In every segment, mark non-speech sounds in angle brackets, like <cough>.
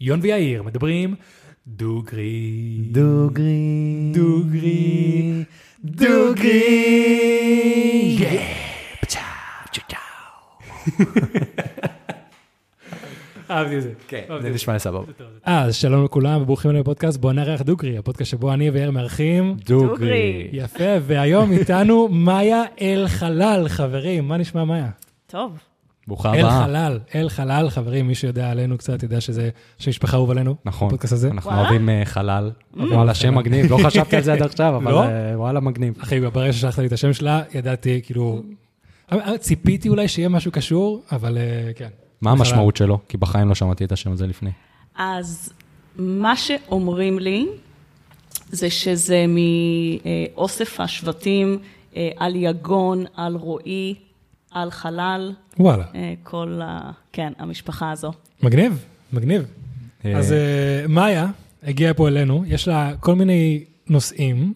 יון ויאיר מדברים דוגרי. דוגרי. דוגרי. דוגרי. <laughs> אהבתי את זה. כן, זה נשמע לי סבבה. אה, אז שלום לכולם וברוכים אלינו לפודקאסט בוא נארח דוגרי, הפודקאסט שבו אני ויאיר מארחים. דוגרי. יפה, והיום איתנו <laughs> מאיה אל חלל, חברים. מה נשמע מאיה? טוב. ברוכה אל הבאה. חלל, אל חלל, חברים, מי שיודע עלינו קצת יודע שזה שם משפחה אהוב עלינו. נכון. בפודקאסט הזה. אנחנו וואלה? אוהבים אה, חלל. וואלה, שם <laughs> מגניב. לא חשבתי על זה עד <laughs> עכשיו, אבל לא? אה, וואלה, מגניב. אחי, ברגע ששלחת לי את השם שלה, ידעתי, כאילו... ציפיתי אולי שיהיה משהו קשור, אבל אה, כן. מה המשמעות שלו? כי בחיים לא שמעתי את השם הזה לפני. אז מה שאומרים לי, זה שזה מאוסף השבטים אה, על יגון, על רועי, על חלל, וואלה, אה, כל ה... כן, המשפחה הזו. מגניב, מגניב. אה, אז אה, מאיה הגיעה פה אלינו, יש לה כל מיני נושאים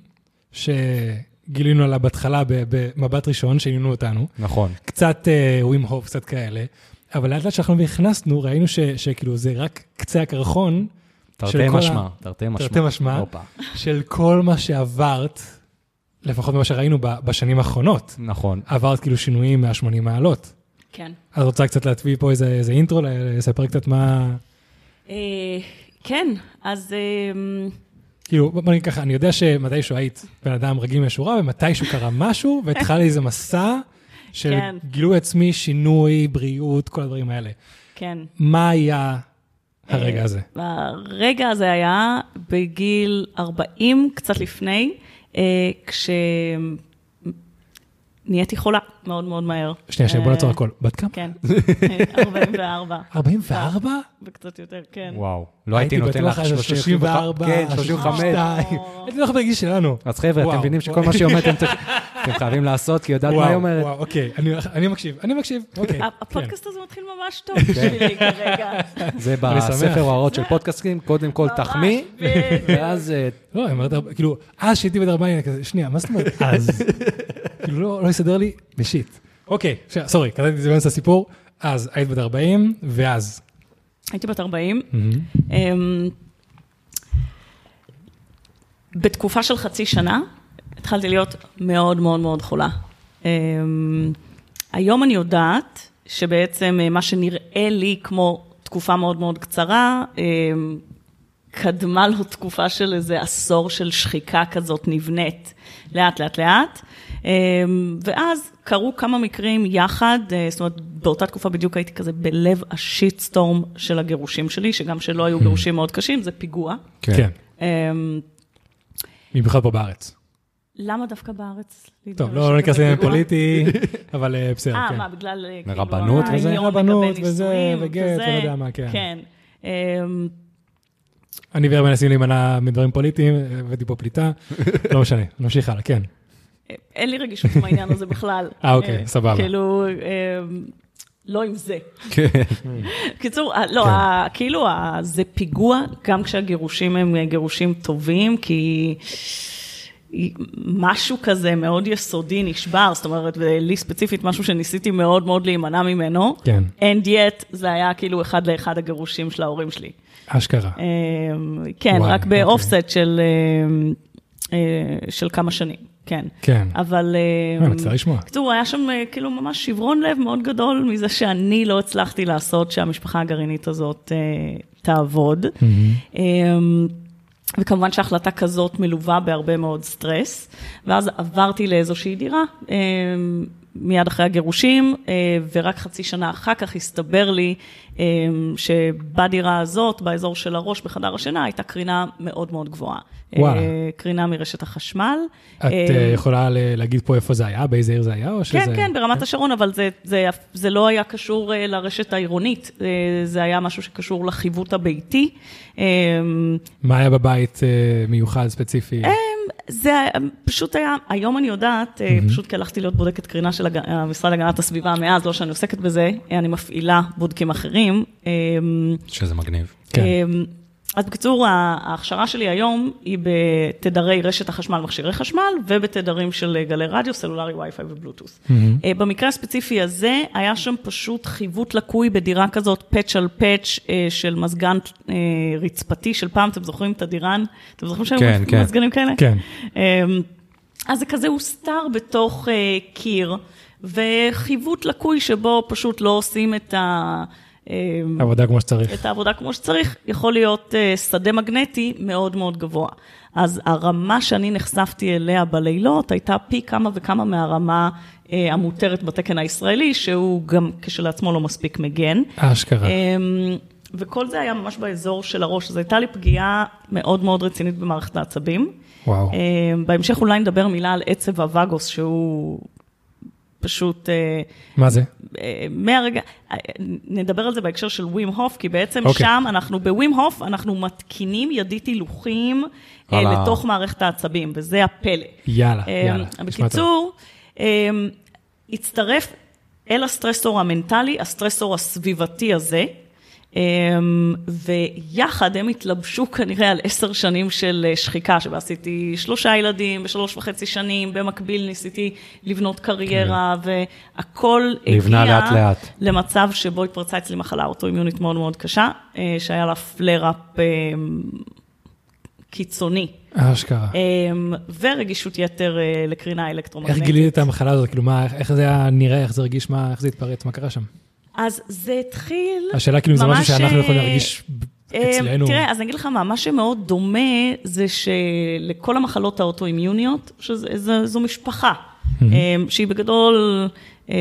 שגילינו עליה בהתחלה במבט ראשון, שעניינו אותנו. נכון. קצת ווים הופ, קצת כאלה, אבל לאט לאט שאנחנו נכנסנו, ראינו ש- שכאילו זה רק קצה הקרחון תרתי משמע, תרתי משמע. תרתי משמע. של כל מה שעברת, לפחות ממה שראינו ב- בשנים האחרונות. נכון. עברת כאילו שינויים 180 מעלות. כן. את רוצה קצת להטביע פה איזה, איזה אינטרו, לספר קצת מה... אה, כן, אז... אה, כאילו, בוא נגיד ככה, אני יודע שמתישהו היית בן אדם רגיל מהשורה, ומתישהו קרה משהו, <laughs> והתחל איזה מסע של כן. גילוי עצמי, שינוי, בריאות, כל הדברים האלה. כן. מה היה הרגע אה, הזה? הרגע הזה היה בגיל 40, קצת לפני, כשנהייתי חולה מאוד מאוד מהר. שנייה, שנייה, בוא אה, נעצור הכל. בת כמה? כן, 44, 44? <laughs> וקצת יותר, כן. וואו. לא הייתי נותן לך איזה 34. כן, 35. 32. <laughs> הייתי לך בגיל שלנו. אז חבר'ה, אתם. מבינים שכל מה שהיא אומרת, אתם צריכים- <laughs> אתם חייבים לעשות, כי היא יודעת מה היא אומרת. וואו, אוקיי, אני- אני מקשיב, אני מקשיב, אוקיי. כן. הפודקאסט הזה מתחיל ממש טוב בשבילי כרגע. זה. בספר ההוראות של פודקאסטים, קודם כל תחמיא. ואז אה, לא, אני אומרת, כאילו, אז שהייתי בן 40, אני כזה, שנייה, מה זאת אומרת אז? כאילו, לא לא יסתדר לי בשיט. אוקיי, סורי, קטעתי את זה באמצע הסיפור. אז היית בת 40, ואז. הייתי בת 40. אמ, בתקופה של חצי שנה, התחלתי להיות מאוד מאוד מאוד חולה. אמ, היום אני יודעת שבעצם אה, מה שנראה לי כמו תקופה מאוד מאוד קצרה, אמ, קדמה לו תקופה של איזה עשור של שחיקה כזאת נבנית, לאט לאט לאט. אמ, ואז קרו כמה מקרים יחד, אה, זאת אומרת, באותה תקופה בדיוק הייתי כזה בלב השיטסטורם של הגירושים שלי, שגם שלא היו גירושים מאוד קשים, זה פיגוע. כן. אמ, במיוחד פה בארץ. למה דווקא בארץ? טוב, לא לא ניכנס לעניין פוליטי, <laughs> אבל אה, בסדר, אה, כן. מה, בגלל אה, כאילו, רבנות וזה? רבנות וזה, וגט. ולא יודע מה, כן. כן. אני ואיר מנסים להימנע מדברים פוליטיים, הבאתי פה פליטה, לא משנה, נמשיך הלאה, כן. אין לי רגישות עם העניין הזה בכלל. אה, אוקיי, סבבה. כאילו, אמ, לא עם זה. כן. קיצור, ה- לא, כן. כאילו, זה פיגוע, גם כשהגירושים הם אה, גירושים טובים, כי משהו כזה מאוד יסודי נשבר, זאת אומרת, ולי ספציפית, משהו שניסיתי מאוד מאוד להימנע ממנו. כן. And yet, זה היה כאילו אחד לאחד הגירושים של ההורים שלי. אשכרה. כן, וואי, רק אוקיי. באופסט של, אמ, אה, של כמה שנים, כן. כן. אבל... אה, אמ, מצטער לשמוע. בקיצור, היה שם אה, כאילו ממש שברון לב מאוד גדול מזה שאני לא הצלחתי לעשות שהמשפחה הגרעינית הזאת אה, תעבוד. אמ, וכמובן שהחלטה כזאת מלווה בהרבה מאוד סטרס, ואז עברתי לאיזושהי דירה אמ, מיד אחרי הגירושים, אה, ורק חצי שנה אחר כך הסתבר לי אמ, שבדירה הזאת, באזור של הראש, בחדר השינה, הייתה קרינה מאוד מאוד גבוהה. וואלה. אה, קרינה מרשת החשמל. את אה, יכולה להגיד פה איפה זה היה, באיזה עיר זה היה, או שזה... כן, כן, ברמת השרון, אבל זה, זה, זה לא היה קשור אה, לרשת העירונית, אה, זה היה משהו שקשור לחיווט הביתי. אה, מה היה בבית אה, מיוחד, ספציפי? זה פשוט היה, היום אני יודעת, אה, פשוט כי הלכתי להיות בודקת קרינה של הג- המשרד להגנת הסביבה מאז, לא שאני עוסקת בזה, אני מפעילה בודקים אחרים. אה, שזה מגניב. כן. אה, אז בקיצור, ההכשרה שלי היום היא בתדרי רשת החשמל, מכשירי חשמל, ובתדרים של גלי רדיו, סלולרי, וי-פיי ובלוטוס. Mm-hmm. במקרה הספציפי הזה, היה שם פשוט חיווט לקוי בדירה כזאת, פאץ' על פאץ' של מזגן רצפתי של פעם, אתם זוכרים את הדירן? אתם זוכרים שהיו כן, כן. מזגנים כאלה? כן. אז זה כזה הוסתר בתוך קיר, וחיווט לקוי שבו פשוט לא עושים את ה... עבודה כמו שצריך. את העבודה כמו שצריך, יכול להיות uh, שדה מגנטי מאוד מאוד גבוה. אז הרמה שאני נחשפתי אליה בלילות הייתה פי כמה וכמה מהרמה uh, המותרת בתקן הישראלי, שהוא גם כשלעצמו לא מספיק מגן. אשכרה. Um, וכל זה היה ממש באזור של הראש, אז הייתה לי פגיעה מאוד מאוד רצינית במערכת העצבים. וואו. Uh, בהמשך אולי נדבר מילה על עצב הווגוס, שהוא פשוט... מה זה? מהרגע, נדבר על זה בהקשר של ווים הוף, כי בעצם okay. אוקיי. שם אנחנו, בווים הוף, אנחנו מתקינים ידית הילוכים לתוך מערכת העצבים, וזה הפלא. יאללה, יאללה. בקיצור, הצטרף אל הסטרסור המנטלי, הסטרסור הסביבתי הזה, ויחד הם התלבשו כנראה על עשר שנים של אה, שחיקה, שבה עשיתי שלושה ילדים בשלוש וחצי שנים, במקביל ניסיתי לבנות קריירה, כן. והכל הגיע לאט לאט. למצב שבו התפרצה אצלי מחלה אוטואימיונית מאוד מאוד קשה, אה, שהיה לה פלר-אפ אמ, קיצוני. אשכרה. אמ, ורגישות יתר אה, לקרינה אלקטרומגנטית. איך גילית את המחלה הזאת? כאילו, מה, איך זה היה נראה, איך זה הרגיש, מה, איך זה התפרץ, מה קרה שם? אז זה התחיל... השאלה כאילו, זה משהו שאנחנו יכולים להרגיש אה, אצלנו. תראה, אז אני אגיד לך מה, מה שמאוד דומה זה שלכל המחלות האוטואימיוניות, שזו משפחה, אה, שהיא בגדול, אה,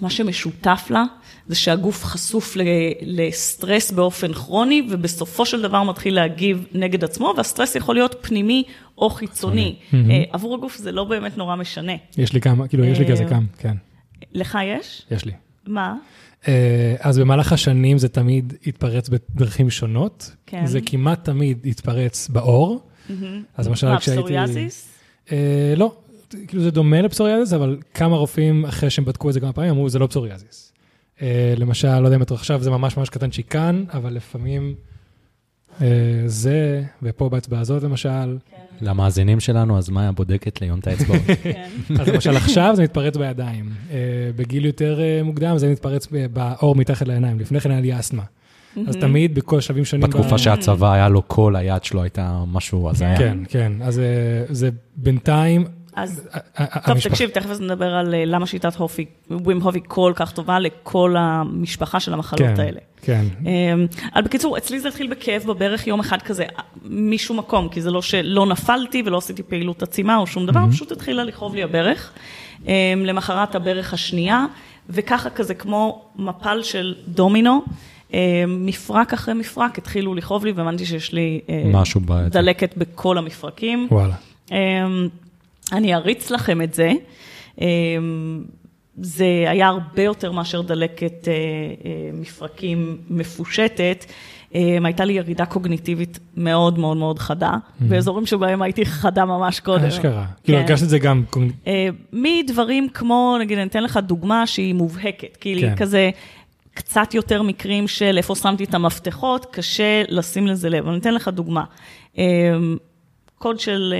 מה שמשותף לה, זה שהגוף חשוף לסטרס באופן כרוני, ובסופו של דבר מתחיל להגיב נגד עצמו, והסטרס יכול להיות פנימי או חיצוני. עבור הגוף זה לא באמת נורא משנה. יש לי כמה, כאילו, יש לי כזה כמה, כן. לך יש? יש לי. מה? אה, אז במהלך השנים זה תמיד התפרץ בדרכים שונות. כן. זה כמעט תמיד התפרץ בעור. אז למשל כשהייתי... מה, פסוריאזיס? אה, לא, כאילו זה דומה לפסוריאזיס, אבל כמה רופאים אחרי שהם בדקו את זה כמה פעמים אמרו, זה לא פסוריאזיס. אה, למשל, לא יודע אם אתה עכשיו, זה ממש ממש קטן שיקן, אבל לפעמים זה, ופה באצבע הזאת למשל. כן. למאזינים שלנו, אז מאיה בודקת ליום את האצבעות. <laughs> כן. אז למשל עכשיו זה מתפרץ בידיים. אה, בגיל יותר אה, מוקדם זה מתפרץ בעור מתחת לעיניים, לפני כן היה לי אסתמה. אז תמיד בכל שלבים שונים. בתקופה שהצבא היה לו קול, היד שלו הייתה משהו הזיה. כן, כן, אז זה בינתיים אז, טוב, תקשיב, תכף נדבר על אה, למה שיטת הופי, ווים הופי כל כך טובה לכל המשפחה של המחלות כן, האלה. כן. אמ, אבל בקיצור, אצלי זה התחיל בכאב בברך יום אחד כזה, משום מקום, כי זה לא שלא נפלתי ולא עשיתי פעילות עצימה או שום דבר, פשוט התחילה לכאוב לי הברך. אמ, למחרת הברך השנייה, וככה כזה כמו מפל של דומינו. אמ, מפרק אחרי מפרק התחילו לכאוב לי, והבנתי שיש לי משהו דלקת בכל המפרקים. וואלה. אני אריץ לכם את זה. אמ, זה היה הרבה יותר מאשר דלקת אה, אה, מפרקים מפושטת. הייתה לי ירידה קוגניטיבית מאוד מאוד מאוד חדה, mm-hmm. באזורים שבהם הייתי חדה ממש קודם. אשכרה, כאילו כן. הרגשת את זה גם. אה, מדברים כמו, נגיד, אני אתן לך דוגמה שהיא מובהקת, כאילו כן. כזה... קצת יותר מקרים של איפה שמתי את המפתחות, קשה לשים לזה לב. אני אתן לך דוגמה. קוד של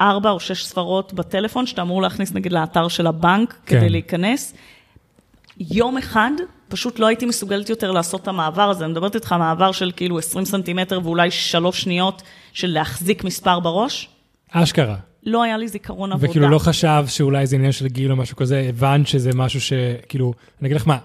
ארבע או שש ספרות בטלפון, שאתה אמור להכניס נגיד לאתר של הבנק כן. כדי להיכנס. יום אחד, פשוט לא הייתי מסוגלת יותר לעשות את המעבר הזה. אני מדברת איתך מעבר של כאילו 20 סנטימטר ואולי שלוש שניות של להחזיק מספר בראש. אשכרה. לא היה לי זיכרון עבודה. וכאילו לא חשב שאולי זה עניין של גיל או משהו כזה, הבנת שזה משהו שכאילו, אני אגיד לך מה,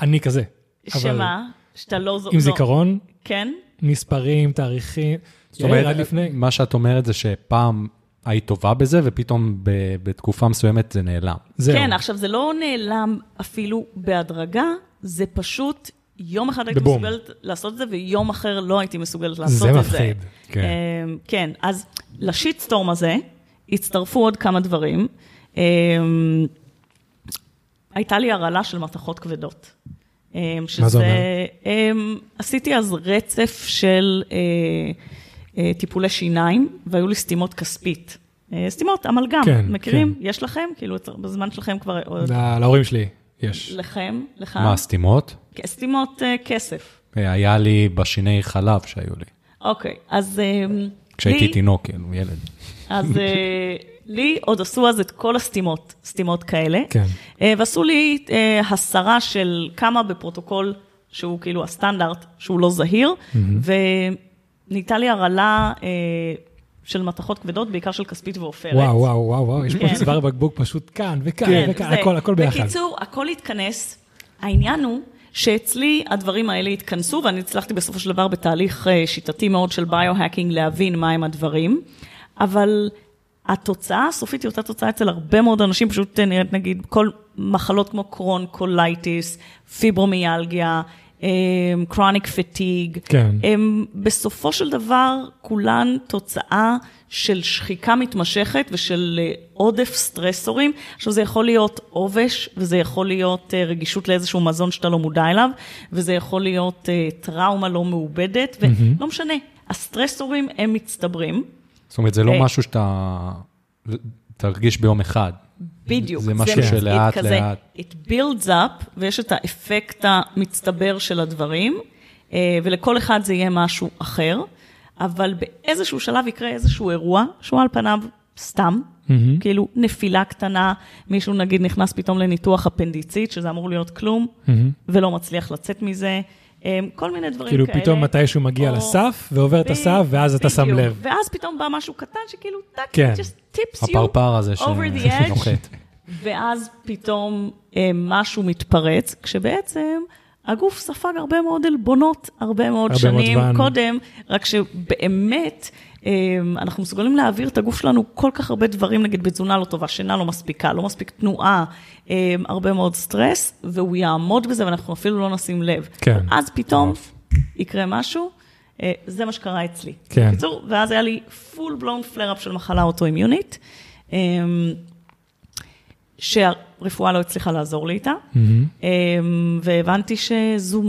אני כזה. שמה? שאתה לא... עם לא... זיכרון? כן. מספרים, תאריכים. זאת אומרת, מה שאת אומרת זה שפעם היית טובה בזה, ופתאום בתקופה מסוימת זה נעלם. זהו. כן, עכשיו זה לא נעלם אפילו בהדרגה, זה פשוט יום אחד הייתי בבום. מסוגלת לעשות את זה, ויום אחר לא הייתי מסוגלת לעשות זה את מפחיד. זה. זה מפחיד, כן. אמ, כן, אז לשיטסטורם הזה הצטרפו עוד כמה דברים. אמ, הייתה לי הרעלה של מתכות כבדות. שזה, מה זה אומר? עשיתי אז רצף של... אה, אה, טיפולי שיניים, והיו לי סתימות כספית. אה, סתימות, אמלגם, כן, מכירים? כן. יש לכם? כאילו, בזמן שלכם כבר... להורים שלי יש. לכם? לך? מה, סתימות? סתימות כסף. היה לי בשיני חלב שהיו לי, אוקיי, אז... כשהייתי לי- תינוק, כאילו, ילד. אז אה, לי עוד עשו אז את כל הסתימות, סתימות כאלה. כן. אה, ועשו לי אה, הסרה של כמה בפרוטוקול שהוא כאילו הסטנדרט, שהוא לא זהיר, וניתה לי הרעלה אה, של מתכות כבדות, בעיקר של כספית ועופרת. וואו, וואו, וואו, וואו, יש פה כן. צוואר בקבוק פשוט כאן וכאן כן, וכאן, זה- הכל, הכל ביחד. בקיצור, הכל התכנס. העניין הוא שאצלי הדברים האלה התכנסו, ואני הצלחתי בסופו של דבר בתהליך אה, שיטתי מאוד של ביו-האקינג להבין מהם הדברים, אבל התוצאה הסופית היא אותה תוצאה אצל הרבה מאוד אנשים, פשוט אה, נראית נגיד כל מחלות כמו קרון, קולייטיס, פיברומיאלגיה, chronic fatigue, כן. הם בסופו של דבר כולן תוצאה של שחיקה מתמשכת ושל אה, עודף סטרסורים. עכשיו זה יכול להיות עובש, וזה יכול להיות אה, רגישות לאיזשהו מזון שאתה לא מודע אליו, וזה יכול להיות אה, טראומה לא מעובדת, ולא משנה, הסטרסורים הם מצטברים. זאת אומרת, זה לא. משהו שאתה תרגיש ביום אחד. בדיוק. זה משהו שלאט, כזה, לאט. It builds up, ויש את האפקט המצטבר של הדברים, אה, ולכל אחד זה יהיה משהו אחר, אבל באיזשהו שלב יקרה איזשהו אירוע, שהוא על פניו סתם, מהמם. כאילו נפילה קטנה, מישהו נגיד נכנס פתאום לניתוח אפנדיצית, שזה אמור להיות כלום, מהמם. ולא מצליח לצאת מזה, כל מיני דברים כאילו כאלה. פתאום מתישהו מגיע או- לסף ועובר את הסף, ואז אתה שם בדיוק. לב. ואז פתאום בא משהו קטן שכאילו, טאק, כן. just tips you הפרפר הזה ש- over the <laughs> edge, שנוחת. ואז פתאום אה, משהו מתפרץ, כשבעצם הגוף ספג הרבה מאוד עלבונות, הרבה מאוד הרבה מאוד שנים זמן. קודם, רק שבאמת אנחנו מסוגלים להעביר את הגוף שלנו כל כך הרבה דברים, נגיד בתזונה לא טובה, שינה לא מספיקה, לא מספיק תנועה, אה, הרבה מאוד סטרס, והוא יעמוד בזה ואנחנו אפילו לא נשים לב. כן. אז פתאום מטורף. יקרה משהו. אה, זה מה שקרה אצלי. כן. בקיצור, ואז היה לי full blown flare up של מחלה אוטואימיונית, אה, שהרפואה לא הצליחה לעזור לי איתה. אה, והבנתי שזו,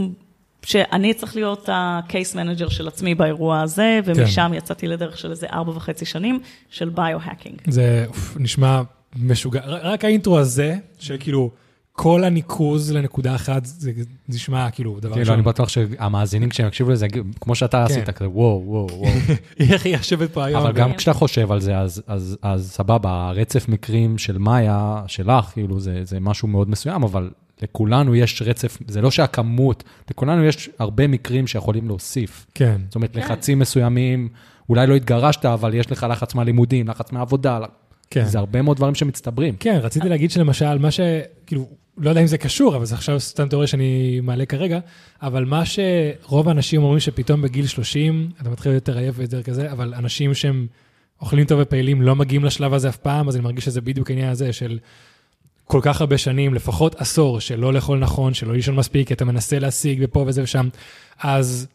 שאני צריך להיות ה-case manager של עצמי באירוע הזה, ומשם יצאתי לדרך של איזה ארבע וחצי שנים של ביו-האקינג. זה אוף, נשמע משוגע. רק האינטרו הזה, של כאילו כל הניקוז לנקודה אחת, זה נשמע כאילו דבר כאילו, אני בטוח שהמאזינים, כשהם יקשיבו לזה, כמו שאתה כן. עשית, כזה וואו, וואו, וואו. <laughs> איך היא יושבת פה היום? אבל גם כן. כשאתה חושב על זה, אז, אז, אז סבבה, הרצף מקרים של מאיה, שלך, כאילו, זה, זה משהו מאוד מסוים, אבל לכולנו יש רצף, זה לא שהכמות, לכולנו יש הרבה מקרים שיכולים להוסיף. כן. זאת אומרת, לחצים מסוימים, אולי לא התגרשת, אבל יש לך לחץ מהלימודים, לחץ מהעבודה, כן. זה הרבה מאוד דברים שמצטברים. כן, רציתי להגיד שלמשל, מה ש... כאילו, לא יודע אם זה קשור, אבל זה עכשיו סתם תיאוריה שאני מעלה כרגע, אבל מה שרוב האנשים אומרים שפתאום בגיל 30, אתה מתחיל להיות יותר עייף ויותר כזה, אבל אנשים שהם אוכלים טוב ופעילים לא מגיעים לשלב הזה אף פעם, אז אני מרגיש שזה בדיוק העניין הזה של כל כך הרבה שנים, לפחות עשור, של לא לאכול נכון, של לא לישון מספיק, אתה מנסה להשיג ופה וזה ושם, אז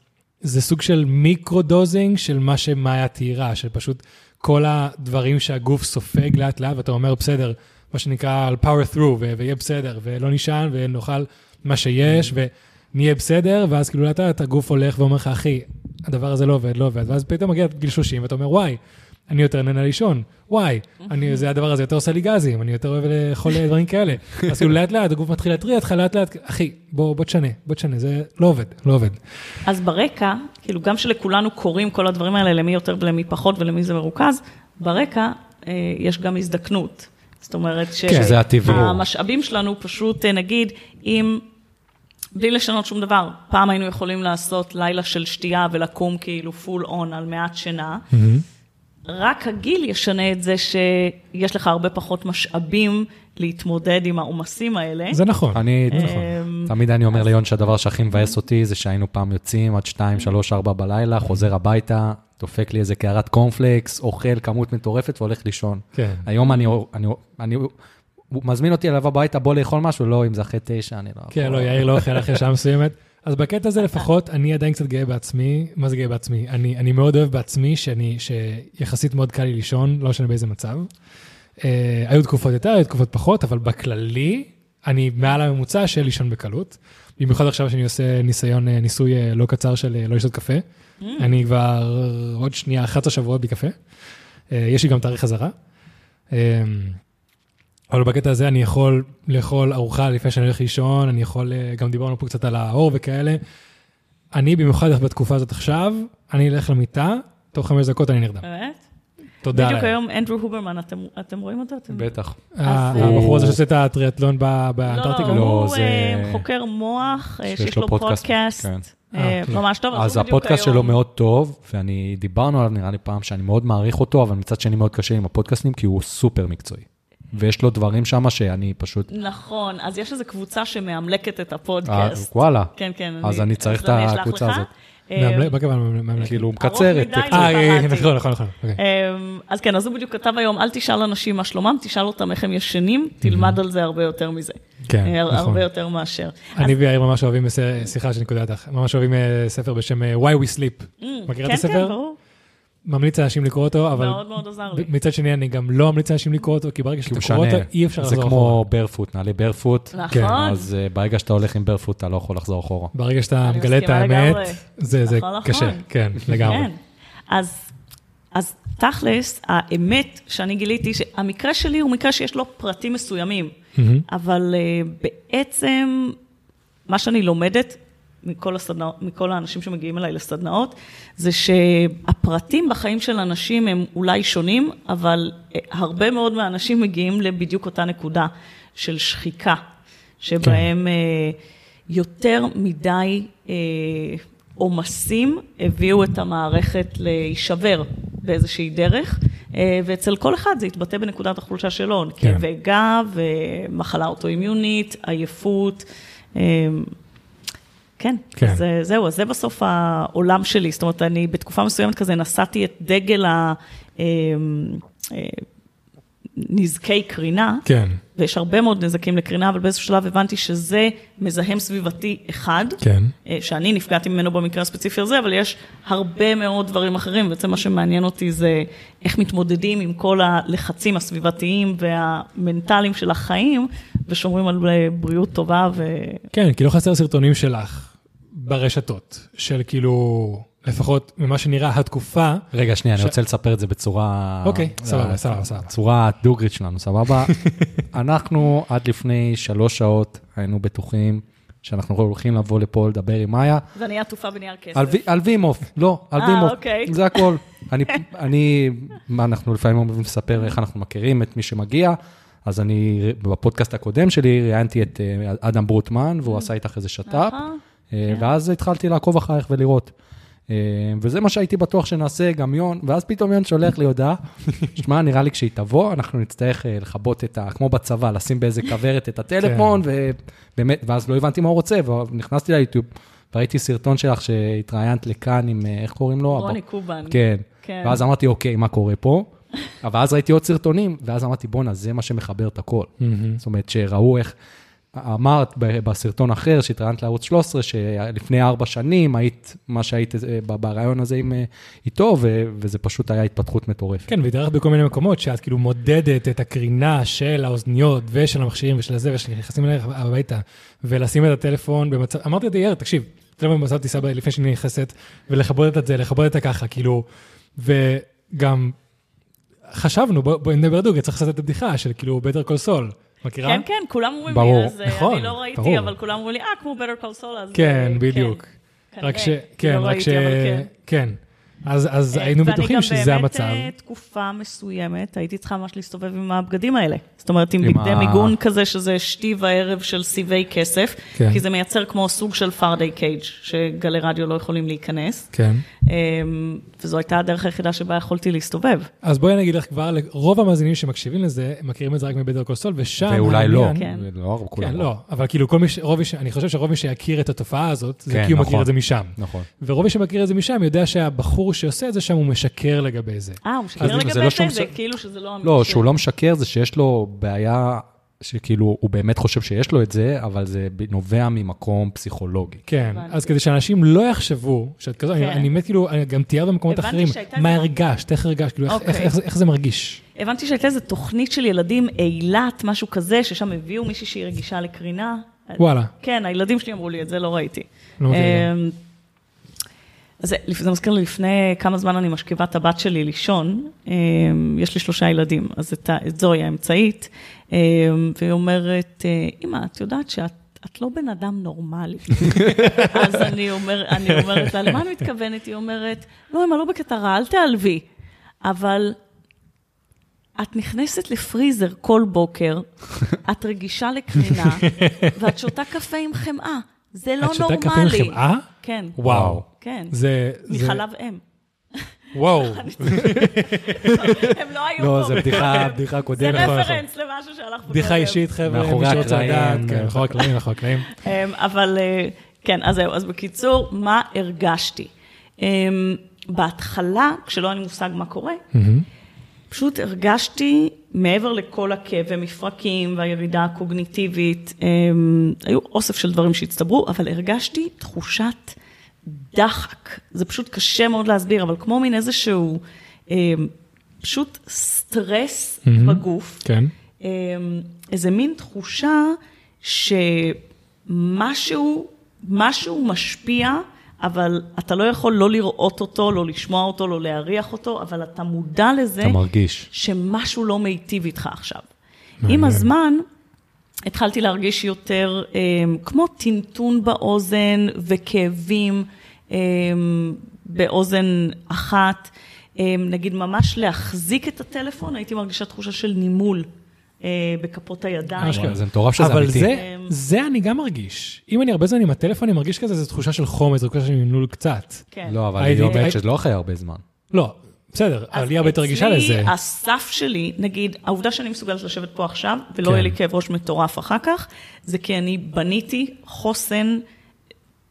זה סוג של microdosing של מה שמיה תיארה, של פשוט כל הדברים שהגוף סופג לאט לאט, ואתה אומר, בסדר, מה שנקרא על power through, ו- ויהיה בסדר, ולא נישן, ונאכל מה שיש, ונהיה בסדר, ואז כאילו לאט לאט הגוף הולך ואומר לך, אחי, הדבר הזה לא עובד, לא עובד, ואז פתאום מגיע גיל 30, ואתה אומר, וואי, אני יותר נהנה לישון, וואי, אני, זה הדבר הזה יותר עושה לי גזים, אני יותר אוהב לאכול דברים כאלה. אז כאילו לאט לאט הגוף מתחיל להתריע אותך, לאט לאט, אחי, בוא, בוא תשנה, בוא תשנה, זה לא עובד, לא עובד. אז ברקע, כאילו גם שלכולנו קורים כל הדברים האלה, למי יותר ולמי פחות ולמי זה מרוכז, ברקע אה, יש גם הזדקנות. זאת אומרת ש... שזה הטבעי. המשאבים שלנו פשוט, אה, נגיד, אם, בלי לשנות שום דבר, פעם היינו יכולים לעשות לילה של שתייה ולקום כאילו פול און על מעט שינה, רק הגיל ישנה את זה שיש לך הרבה פחות משאבים להתמודד עם העומסים האלה. זה נכון. אני, אמ, תמיד אני אומר ליון שהדבר שהכי מבאס אותי זה שהיינו פעם יוצאים עד 2, 3, 4 בלילה, חוזר הביתה, דופק לי איזה קערת קורנפלקס, אוכל כמות מטורפת והולך לישון. כן. היום אני, אני, אני, הוא מזמין אותי אליו הביתה, בוא לאכול משהו, לא, אם זה אחרי תשע, אני לא... כן, לא, יאיר לא אוכל אחרי שעה מסוימת. אז בקטע הזה לפחות, אני עדיין קצת גאה בעצמי. מה זה גאה בעצמי? אני, אני מאוד אוהב בעצמי שאני, שיחסית מאוד קל לי לישון, לא משנה באיזה מצב. Uh, היו תקופות יותר, היו תקופות פחות, אבל בכללי, אני מעל הממוצע של לישון בקלות. במיוחד עכשיו שאני עושה ניסיון, אה, ניסוי אה, לא קצר של לא לשתות קפה. אני כבר עוד שנייה, 11 שבועות בלי קפה. Uh, יש לי גם תאריך חזרה. אבל בקטע הזה אני יכול לאכול ארוחה לפני שאני הולך לישון, אני יכול, אה, גם דיברנו פה קצת על האור וכאלה. אני במיוחד בתקופה הזאת עכשיו, אני אלך למיטה, תוך חמש דקות אני נרדם. באמת? תודה בדיוק. היום אנדרו הוברמן, אתם, אתם רואים אותו? אתם... בטח. ה- אז, הבחור הזה אה, שעושה את הטריאטלון באנטארקטיקה? לא, לא, הוא אה, חוקר מוח, אה, שיש לו פודקאסט, כן. אה, אה, ממש טוב. אז הפודקאסט שלו מאוד טוב, ואני, דיברנו עליו נראה לי פעם שאני מאוד מעריך אותו, אבל מצד שני מאוד קשה עם הפודקאסטים, כי הוא סופר מקצועי. ויש לו דברים שם שאני פשוט, נכון, אז יש איזו קבוצה שמאמלקת את אה, הפודקאסט. וואלה, כן, כן. אז אני צריך את הקבוצה. הזאת. אה, מה הכוונה מאמלק? כאילו הוא ארוך מקצר את מדי, קצת- אה, אה. נכון, נכון, נכון. אוקיי. אמ, אז כן, אז הוא בדיוק כתב היום, אל תשאל אנשים מה שלומם, תשאל אותם איך הם ישנים, תלמד על זה הרבה יותר מזה. כן, אה, נכון. הרבה יותר מאשר. אני ויאיר ממש אוהבים, סליחה שאני קוטע אותך, ממש אוהבים אה, ספר בשם אה, Why We Sleep. מכירה את כן, הספר? כן, ברור. ממליץ לאנשים לקרוא אותו, אבל מאוד מאוד עזר לי. מצד שני אני גם לא ממליץ לאנשים לקרוא אותו, כי ברגע שאתה קורא. אותו אי אפשר זה לחזור כמו אחורה. ברפוט, נעלי ברפוט. כן, נכון. אז אה, ברגע שאתה הולך עם ברפוט, אתה לא יכול לחזור אחורה. ברגע שאתה מגלה את האמת. זה זה נכון, קשה, נכון. כן, לגמרי. כן. אז, אז תכלס, האמת שאני גיליתי, שהמקרה שלי הוא מקרה שיש לו פרטים מסוימים. אבל uh, בעצם מה שאני לומדת מכל, הסדנאות, מכל האנשים שמגיעים אליי לסדנאות, זה שהפרטים בחיים של אנשים הם אולי שונים, אבל uh, הרבה מאוד מהאנשים מגיעים לבדיוק אותה נקודה של שחיקה, שבהם uh, יותר מדי uh, עומסים הביאו את המערכת להישבר באיזושהי דרך, אה, ואצל כל אחד זה התבטא בנקודת החולשה שלו, כן. כאבי גב, אה, מחלה אוטואימיונית, עייפות. כן, כן. אז אה, זהו, אז זה בסוף העולם שלי. זאת אומרת, אני בתקופה מסוימת כזה נשאתי את דגל ה... אה, אה, נזקי קרינה, כן, ויש הרבה מאוד נזקים לקרינה, אבל באיזשהו שלב הבנתי שזה מזהם סביבתי אחד, כן. שאני נפגעתי ממנו במקרה הספציפי הזה, אבל יש הרבה מאוד דברים אחרים. בעצם מה שמעניין אותי זה איך מתמודדים עם כל הלחצים הסביבתיים והמנטליים של החיים, ושומרים על בריאות טובה ו... כן, כי לא חסר סרטונים שלך ברשתות, של כאילו, לפחות ממה שנראה התקופה, רגע, שנייה, אני ש- רוצה לספר את זה בצורה... אוקיי, סבבה, סבבה, סבבה. צורה הדוגרית שלנו, סבבה? <laughs> אנחנו עד לפני שלוש שעות היינו בטוחים שאנחנו הולכים לבוא לפה לדבר עם מאיה ואני עטופה בנייר כסף. על, וי- על וימוף, לא, על אה, וימוף, אוקיי. זה הכל. <laughs> אני, אני, מה, אנחנו לפעמים אוהבים לספר איך אנחנו מכירים את מי שמגיע, אז אני, בפודקאסט הקודם שלי ראיינתי את אה, אדם ברוטמן, והוא עשה איתך איזה שת"פ, אה, ואז התחלתי לעקוב אחרייך ולראות. אה, וזה מה שהייתי בטוח שנעשה, גם יון, ואז פתאום יון שולח לי הודעה, <laughs> שמע, נראה לי כשהיא תבוא, אנחנו נצטרך אה, לכבות את ה... כמו בצבא, לשים באיזה כוורת את הטלפון, ובאמת, ואז לא הבנתי מה הוא רוצה, ונכנסתי ליוטיוב, וראיתי סרטון שלך שהתראיינת לכאן עם, איך קוראים לו? רוני קובן. כן. כן. ואז אמרתי, אוקיי, מה קורה פה? <laughs> אבל אז ראיתי עוד סרטונים, ואז אמרתי, בואנה, זה מה שמחבר את הכל. זאת אומרת, שראו איך, אמרת בסרטון אחר, שהתראיינת לערוץ 13, שלפני ארבע שנים היית, מה שהיית אה, ברעיון הזה עם, אה, איתו, ו- וזה פשוט היה התפתחות מטורפת. כן, והתארחת בכל מיני מקומות שאת כאילו מודדת את הקרינה של האוזניות ושל המכשירים ושל הזה, ושנכנסים אלייך הביתה, ולשים את הטלפון במצב, אמרתי ליאיר, תקשיב, טלפון במצב טיסה לפני שאני נכנסת, ולכבות את זה, לכבות את הככה, כאילו, וגם חשבנו, בוא בוא נדבר דוגרי, צריך לעשות את הבדיחה של כאילו better call soul, מכירה? כן, כן, כולם אומרים ברור. לי, אז אה, נכון, אני לא ראיתי, ברור. אבל כולם אומרים לי, אה, כמו better call Saul, אז... כן, אה, בדיוק. כנראה, רק ש... כי כן, לא רק ש... כן. כן. אז אז אה, היינו בטוחים שזה המצב. ואני גם באמת, תקופה מסוימת, הייתי צריכה ממש להסתובב עם הבגדים האלה. זאת אומרת, עם בגדי ה- מיגון כזה, שזה שתי וערב של סיבי כסף, כן. כי זה מייצר כמו סוג של פרדי קייג', שגלי רדיו לא יכולים להיכנס. כן. אמ, וזו הייתה הדרך היחידה שבה יכולתי להסתובב. אז בואי אני אגיד לך כבר, רוב המאזינים שמקשיבים לזה, מכירים את זה רק מבדר קולסול, ושם ואולי לא, כן. לא, כולם כן, לא. לא, אבל כאילו כל מי ש... רוב מי ש... אני חושב שרוב מי שיכיר את התופעה הזאת, זה כן, כי הוא נכון. מכיר את זה משם. נכון. ורוב מי שמכיר את זה משם יודע שהבחור שעושה את זה שם, הוא משקר לגבי זה. אה, הוא משקר זה לגבי לא זה, שום זה ס- כאילו שזה לא. לא, שהוא לא משקר, זה שיש לו בעיה, שכאילו, הוא באמת חושב שיש לו את זה, אבל זה נובע ממקום פסיכולוגי. כן, הבנתי. אז כדי שאנשים לא יחשבו שאת כזו, אני- כן. אני מת כאילו, אני גם תיאר במקומות אחרים, מה הרגשת, איך הרגשת, כאילו, איך- אוקיי. איך- איך זה- איך זה מרגיש. הבנתי שהייתה איזו תוכנית של ילדים, אילת, משהו כזה, ששם הביאו מישהי שהיא רגישה לקרינה. וואלה, כן, הילדים שלי אמרו לי את זה, לא ראיתי. לא אמ, אז זה, מזכיר לי, לפני כמה זמן אני משכיבה את הבת שלי לישון, אמ, יש לי שלושה ילדים, אז את, זוהי האמצעית, אמ, והיא אומרת, אמא, את יודעת שאת את לא בן אדם נורמלי. <laughs> אז אני, אומר, אני אומרת לה, למה אני מתכוונת? היא אומרת, לא, אמא, לא בקטע רע, אל תיעלבי. אבל את נכנסת לפריזר כל בוקר, את רגישה לקרינה, <laughs> ואת שותה קפה עם חמאה. זה לא את נורמלי. שותה קפה עם חמאה? כן. וואו. כן. זה... זה- מחלב אם. וואו. <laughs> הם לא היו פה. לא, זה בדיחה, בדיחה זה קודמת. נכון, רפרנס למשהו שהלך פה. בדיחה. אישית, חבר'ה, מאחורי מי שרוצה לדעת, הקלעים. כן, מאחורי הקלעים, מאחורי הקלעים. אמ, אבל אה, כן, אז זהו, אז בקיצור, מה הרגשתי? אמ, בהתחלה, כשלא היה לי מושג מה קורה, פשוט הרגשתי, מעבר לכל הכאבי מפרקים והירידה הקוגניטיבית, אמ, היו אוסף של דברים שהצטברו, אבל הרגשתי תחושת דחק. זה פשוט קשה מאוד להסביר, אבל כמו מין איזשהו, אמ, פשוט סטרס בגוף. כן. אמ, איזה מין תחושה שמשהו, משהו משפיע, אבל אתה לא יכול לא לראות אותו, לא לשמוע אותו, לא להריח אותו, אבל אתה מודע לזה אתה מרגיש. שמשהו לא מיטיב איתך עכשיו. מעניין. עם הזמן, התחלתי להרגיש יותר אמ, כמו טינטון באוזן וכאבים אמ, באוזן אחת. אמ, נגיד, ממש להחזיק את הטלפון, הייתי מרגישה תחושה של נימול בכפות הידיים. אשכרה. זה מטורף שזה אבל אמיתי. זה, זה אני גם מרגיש. אם אני הרבה זמן עם הטלפון, אני מרגיש כזה, זו תחושה של חומץ, זו תחושה של נמלול קצת. כן. לא, אבל היא אומרת שזה לא אחרי הרבה זמן. לא, בסדר, אבל היא הרבה יותר רגישה לזה. אצלי, הסף שלי, נגיד, העובדה שאני מסוגלת לשבת פה עכשיו, ולא כן. יהיה לי כאב ראש מטורף אחר כך, זה כי אני בניתי חוסן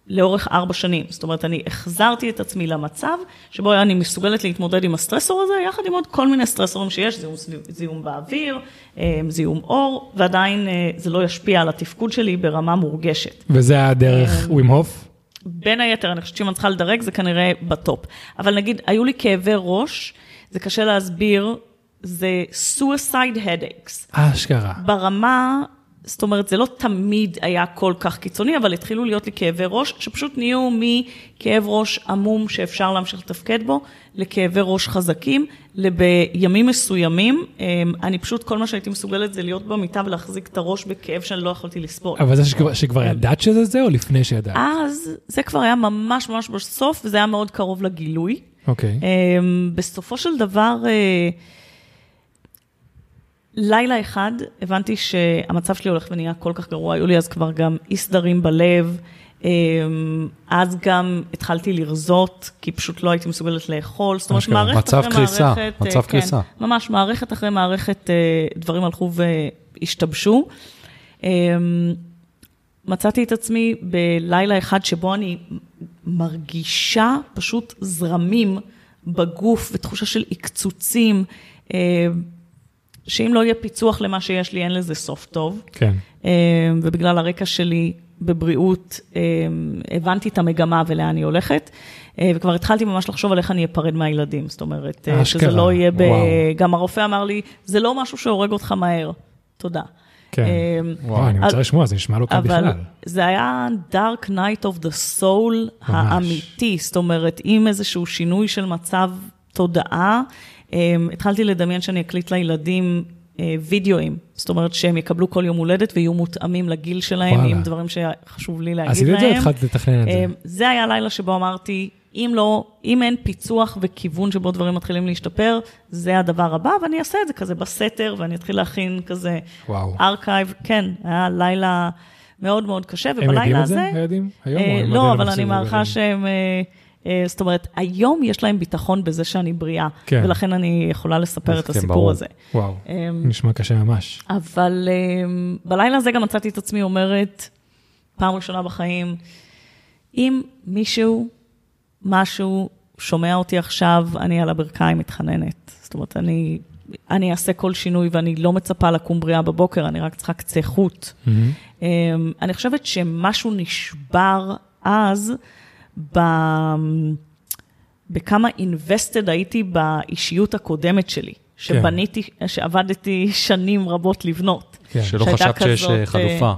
לאורך ארבע שנים. זאת אומרת, אני החזרתי את עצמי למצב שבו אני מסוגלת להתמודד עם הסטרסור הזה, יחד עם עוד כל מיני סטרסורים שיש, זיהום, זיהום באוויר, אה, זיהום אור, ועדיין אה, זה לא ישפיע על התפקוד שלי ברמה מורגשת. וזה היה דרך ווים הוף. בין היתר, אני חושבת שאם אני צריכה לדרג, זה כנראה בטופ. אבל נגיד, היו לי כאבי ראש, זה קשה להסביר, זה suicide headaches. אשכרה. ברמה, זאת אומרת, זה לא תמיד היה כל כך קיצוני, אבל התחילו להיות לי כאבי ראש, שפשוט נהיו מכאב ראש עמום שאפשר להמשיך לתפקד בו, לכאבי ראש חזקים, לבימים מסוימים, אמ, אני פשוט, כל מה שהייתי מסוגלת זה להיות במיטה ולהחזיק את הראש בכאב שאני לא יכולתי לסבול. אבל זה שכבר- שכבר ידעת שזה זה, או לפני שידעת? אז זה כבר היה ממש ממש בסוף, וזה היה מאוד קרוב לגילוי. אוקיי. אמ, בסופו של דבר, אה, לילה אחד הבנתי שהמצב שלי הולך ונהיה כל כך גרוע, היו לי אז כבר גם אי סדרים בלב, אמ, אז גם התחלתי לרזות, כי פשוט לא הייתי מסוגלת לאכול, זאת אומרת, מערכת אחרי קריסה, מערכת, אה, מצב כן, קריסה. ממש, מערכת אחרי מערכת, אה, דברים הלכו והשתבשו. אמ, מצאתי את עצמי בלילה אחד שבו אני מרגישה פשוט זרמים בגוף ותחושה של עקצוצים, אה, שאם לא יהיה פיצוח למה שיש לי, אין לזה סוף טוב. כן. אה, ובגלל הרקע שלי בבריאות, אה, הבנתי את המגמה ולאן היא הולכת, אה, וכבר התחלתי ממש לחשוב על איך אני אפרד מהילדים. זאת אומרת, אה, שזה אשכרה, לא יהיה ב... וואו. גם הרופא אמר לי, זה לא משהו שהורג אותך מהר. תודה. כן. אה, וואו, אני רוצה לשמוע, זה נשמע לא קל אבל בכלל. זה היה Dark Night of the Soul האמיתי, זאת אומרת, עם איזשהו שינוי של מצב תודעה. אמ, התחלתי לדמיין שאני אקליט לילדים אה, וידאוים, זאת אומרת שהם יקבלו כל יום הולדת ויהיו מותאמים לגיל שלהם, וואלה. עם דברים שחשוב לי להגיד להם. או התחלת לתכנן את זה? אמ, זה היה לילה שבו אמרתי, אם לא, אם אין פיצוח וכיוון שבו דברים מתחילים להשתפר, זה הדבר הבא, ואני אעשה את זה כזה בסתר, ואני אתחיל להכין כזה. archive, כן, היה לילה מאוד מאוד קשה, הם ובלילה יודעים את הזה... זה, הילדים? היום? אה, הם לא, אבל אני? מעריכה שהם... אה, זאת אומרת, היום יש להם ביטחון בזה שאני בריאה, כן. ולכן אני יכולה לספר את כן, הסיפור ברור. הזה. וואו, אמ, נשמע קשה ממש. אבל um, בלילה הזה גם מצאתי את עצמי אומרת, פעם ראשונה בחיים, אם מישהו, משהו, שומע אותי עכשיו, אני על הברכיים מתחננת. זאת אומרת, אני, אני אעשה כל שינוי ואני לא מצפה לקום בריאה בבוקר, אני רק צריכה קצה חוט. מהמם. Um, אני חושבת שמשהו נשבר אז ב... בכמה invested הייתי באישיות הקודמת שלי, שבניתי, שעבדתי שנים רבות לבנות. כן. שלא חשבת שיש כזאת, אה, חלופה.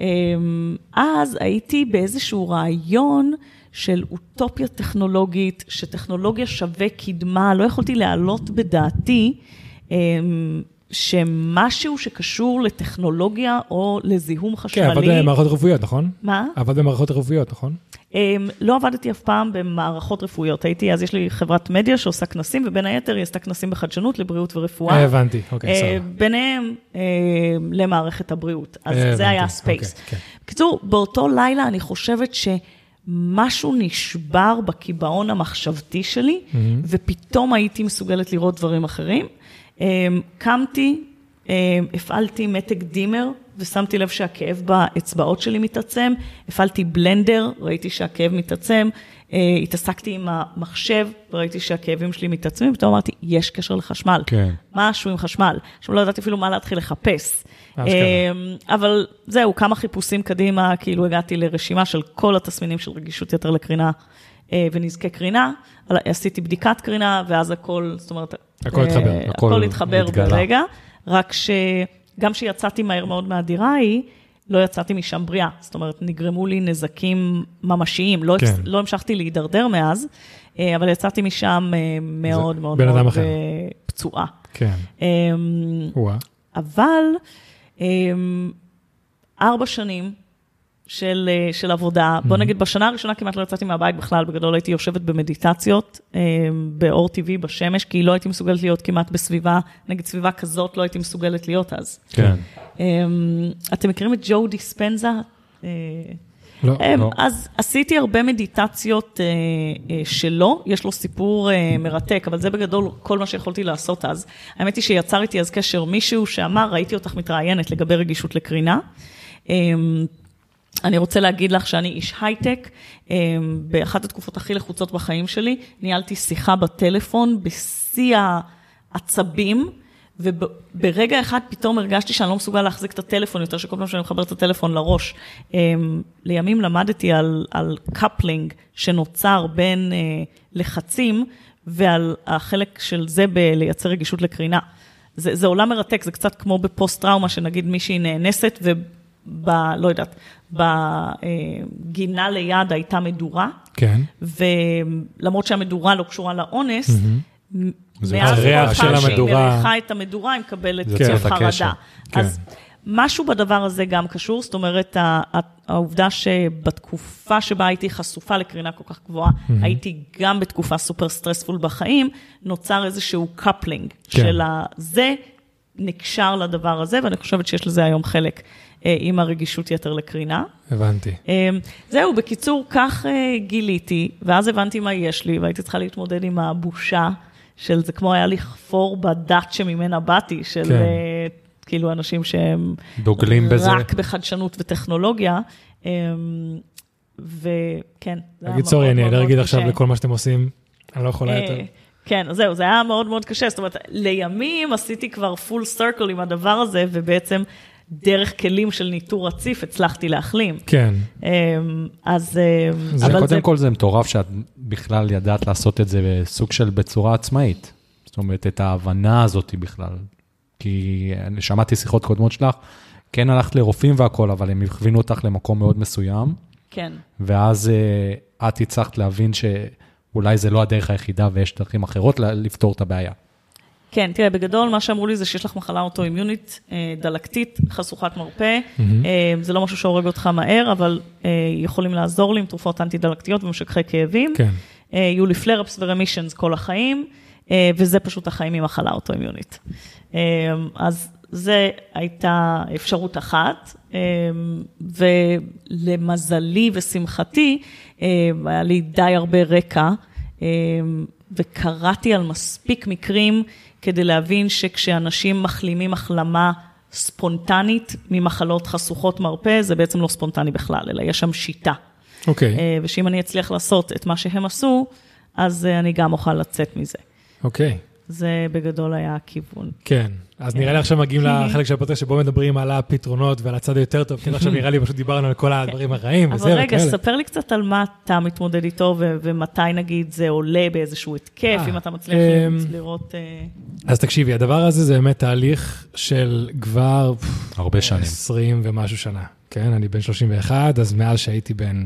אמ, אז הייתי באיזשהו רעיון של אוטופיה טכנולוגית, שטכנולוגיה שווה קדמה, לא יכולתי להעלות בדעתי אמ, שמשהו שקשור לטכנולוגיה או לזיהום כן, חשמלי... עבדת במערכות רפואיות, נכון? מה? עבדת במערכות רפואיות, נכון? אמ, לא עבדתי אף פעם במערכות רפואיות. הייתי, אז יש לי חברת מדיה שעושה כנסים, ובין היתר היא עשתה כנסים בחדשנות לבריאות ורפואה. אה, הבנתי, אוקיי, אה, סבבה. ביניהם אה, למערכת הבריאות. אז אה, זה היה הבנתי, הספייס. אוקיי, כן. בקיצור, באותו לילה אני חושבת שמשהו נשבר בקיבעון המחשבתי שלי, ופתאום הייתי מסוגלת לראות דברים אחרים. אה, קמתי, אה, הפעלתי מתג דימר, ושמתי לב שהכאב באצבעות שלי מתעצם, הפעלתי בלנדר, ראיתי שהכאב מתעצם, אה, התעסקתי עם המחשב, וראיתי שהכאבים שלי מתעצמים, ופתאום אמרתי, יש קשר לחשמל. כן. משהו עם חשמל. עכשיו לא ידעתי אפילו מה להתחיל לחפש. אשכרה. אמ, אבל זהו, כמה חיפושים קדימה, כאילו הגעתי לרשימה של כל התסמינים של רגישות יתר לקרינה אה, ונזקי קרינה. עשיתי בדיקת קרינה, ואז הכל, זאת אומרת... הכל אה, התחבר. הכל הכל התחבר. ברגע, רק שגם כשיצאתי מהר מאוד מהדירה ההיא, לא יצאתי משם בריאה. זאת אומרת, נגרמו לי נזקים ממשיים. לא, כן. לא המשכתי להידרדר מאז, אה, אבל יצאתי משם אה, מאוד מאוד מאוד אחר. אה, פצועה. כן. אמ. אבל אמ, ארבע שנים של, אה, של עבודה, בוא נגיד בשנה הראשונה כמעט לא יצאתי מהבית בכלל, בגדול הייתי יושבת במדיטציות אמ, באור טבעי בשמש, כי לא הייתי מסוגלת להיות כמעט בסביבה, נגיד סביבה כזאת לא הייתי מסוגלת להיות אז. כן. אמ, אתם מכירים את ג'ו דיספנזה? אה, לא. אמ, לא. אז עשיתי הרבה מדיטציות אה, אה, שלו, יש לו סיפור אה, מרתק, אבל זה בגדול כל מה שיכולתי לעשות אז. האמת היא שיצר איתי אז קשר מישהו שאמר, ראיתי אותך מתראיינת לגבי רגישות לקרינה. אני רוצה להגיד לך שאני איש הייטק, אמ, באחת התקופות הכי לחוצות בחיים שלי, ניהלתי שיחה בטלפון בשיא העצבים, וברגע אחד פתאום הרגשתי שאני לא מסוגל להחזיק את הטלפון יותר, שכל פעם שאני מחבר את הטלפון לראש. אמ, לימים למדתי על, על coupling שנוצר בין אה, לחצים, ועל החלק של זה בלייצר רגישות לקרינה. זה, זה עולם מרתק, זה קצת כמו בפוסט-טראומה, שנגיד מישהי נאנסת, וב... לא יודעת, בגינה ליד הייתה מדורה, כן. ולמרות שהמדורה לא קשורה לאונס, מאז הריח של פעם שהיא המדורה. מריחה את המדורה, היא מקבלת את חרדה. כן. אז משהו בדבר הזה גם קשור, זאת אומרת, העובדה שבתקופה שבה הייתי חשופה לקרינה כל כך גבוהה, הייתי גם בתקופה super stressful בחיים, נוצר איזשהו coupling כן. של ה... זה נקשר לדבר הזה, ואני חושבת שיש לזה היום חלק עם הרגישות יתר לקרינה. הבנתי. אמ, זהו, בקיצור, כך אה, גיליתי, ואז הבנתי מה יש לי, והייתי צריכה להתמודד עם הבושה של זה כמו היה לכפור בדת שממנה באתי, של כן. אה, כאילו אנשים שהם... דוגלים בזה. רק בחדשנות וטכנולוגיה. וכן, זה היה תגיד, מאוד סורי, אני מאוד לא מאוד אגיד עכשיו קשה. לכל מה שאתם עושים, אני לא יכולה אה, יותר. כן, זהו, זה היה מאוד מאוד קשה. זאת אומרת, לימים עשיתי כבר פול סרקל עם הדבר הזה, ובעצם דרך כלים של ניטור רציף הצלחתי להחלים. כן. אמ, אז... אמ, זה אבל קודם כל זה מטורף שאת בכלל ידעת לעשות את זה בסוג של בצורה עצמאית. זאת אומרת, את ההבנה הזאת בכלל. כי אני שמעתי שיחות קודמות שלך, כן הלכת לרופאים והכול, אבל הם הכווינו אותך למקום מאוד מסוים, כן, ואז uh, את הצלחת להבין שאולי זה לא הדרך היחידה ויש דרכים אחרות לפתור את הבעיה. כן, תראה, בגדול מה שאמרו לי זה שיש לך מחלה אוטואימיונית אה, דלקתית, חשוכת מרפא. אה, זה לא משהו שהורג אותך מהר, אבל אה, יכולים לעזור לי עם תרופות אנטי-דלקתיות ומשככי כאבים. כן. יהיו לי פלרפס ורמישנס כל החיים, וזה פשוט החיים ממחלה אוטואימיונית. אה, אז זה הייתה אפשרות אחת, ולמזלי ושמחתי, היה לי די הרבה רקע, וקראתי על מספיק מקרים כדי להבין שכשאנשים מחלימים החלמה ספונטנית ממחלות חשוכות מרפא, זה בעצם לא ספונטני בכלל, אלא יש שם שיטה. אוקיי, אה, ושאם אני אצליח לעשות את מה שהם עשו, אז אה, אני גם אוכל לצאת מזה. אוקיי. זה בגדול היה הכיוון. כן. אז נראה לי עכשיו מגיעים <laughs> לחלק של הפודקאסט שבו מדברים על הפתרונות ועל הצד היותר טוב, כי עכשיו נראה לי פשוט דיברנו על כל הדברים הרעים וזה אבל רגע, וכאלה. ספר לי קצת על מה אתה מתמודד איתו, ומתי נגיד זה עולה באיזשהו התקף, אה, אם אתה מצליח אמ, לראות... אה, אז תקשיבי, הדבר הזה זה באמת תהליך של כבר הרבה שנים. 20 ומשהו שנה. כן, אני בן 31, אז מאז שהייתי בן...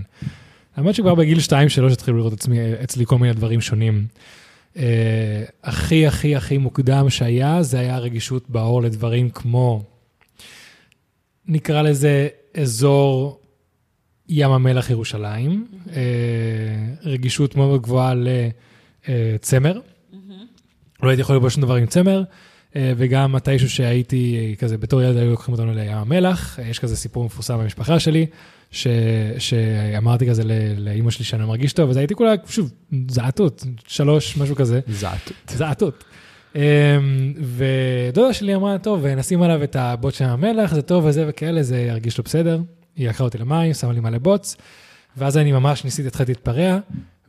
האמת שכבר בגיל 2-3 התחילו לראות עצמי, אצלי כל מיני דברים שונים. אה, הכי הכי הכי מוקדם שהיה, זה היה רגישות בעור לדברים כמו, נקרא לזה אזור ים המלח ירושלים, אה, רגישות מאוד גבוהה לצמר. לא הייתי יכול ללבוש שום דבר עם צמר, אה, וגם מתישהו שהייתי אה, כזה, בתור ילד היו לוקחים אותנו לים המלח, אה, יש כזה סיפור מפורסם במשפחה שלי, ש, שאמרתי כזה לאימא שלי שאני לא מרגיש טוב, אז הייתי כולה, שוב, זעתות, שלוש, משהו כזה. זעת. זעתות. אמ, ודודה שלי אמרה, טוב, נשים עליו את הבוט של המלח, זה טוב וזה וכאלה, זה ירגיש לו בסדר. היא לקחה אותי למים, שמה לי מלא בוץ, ואז אני ממש ניסיתי, התחלתי להתפרע,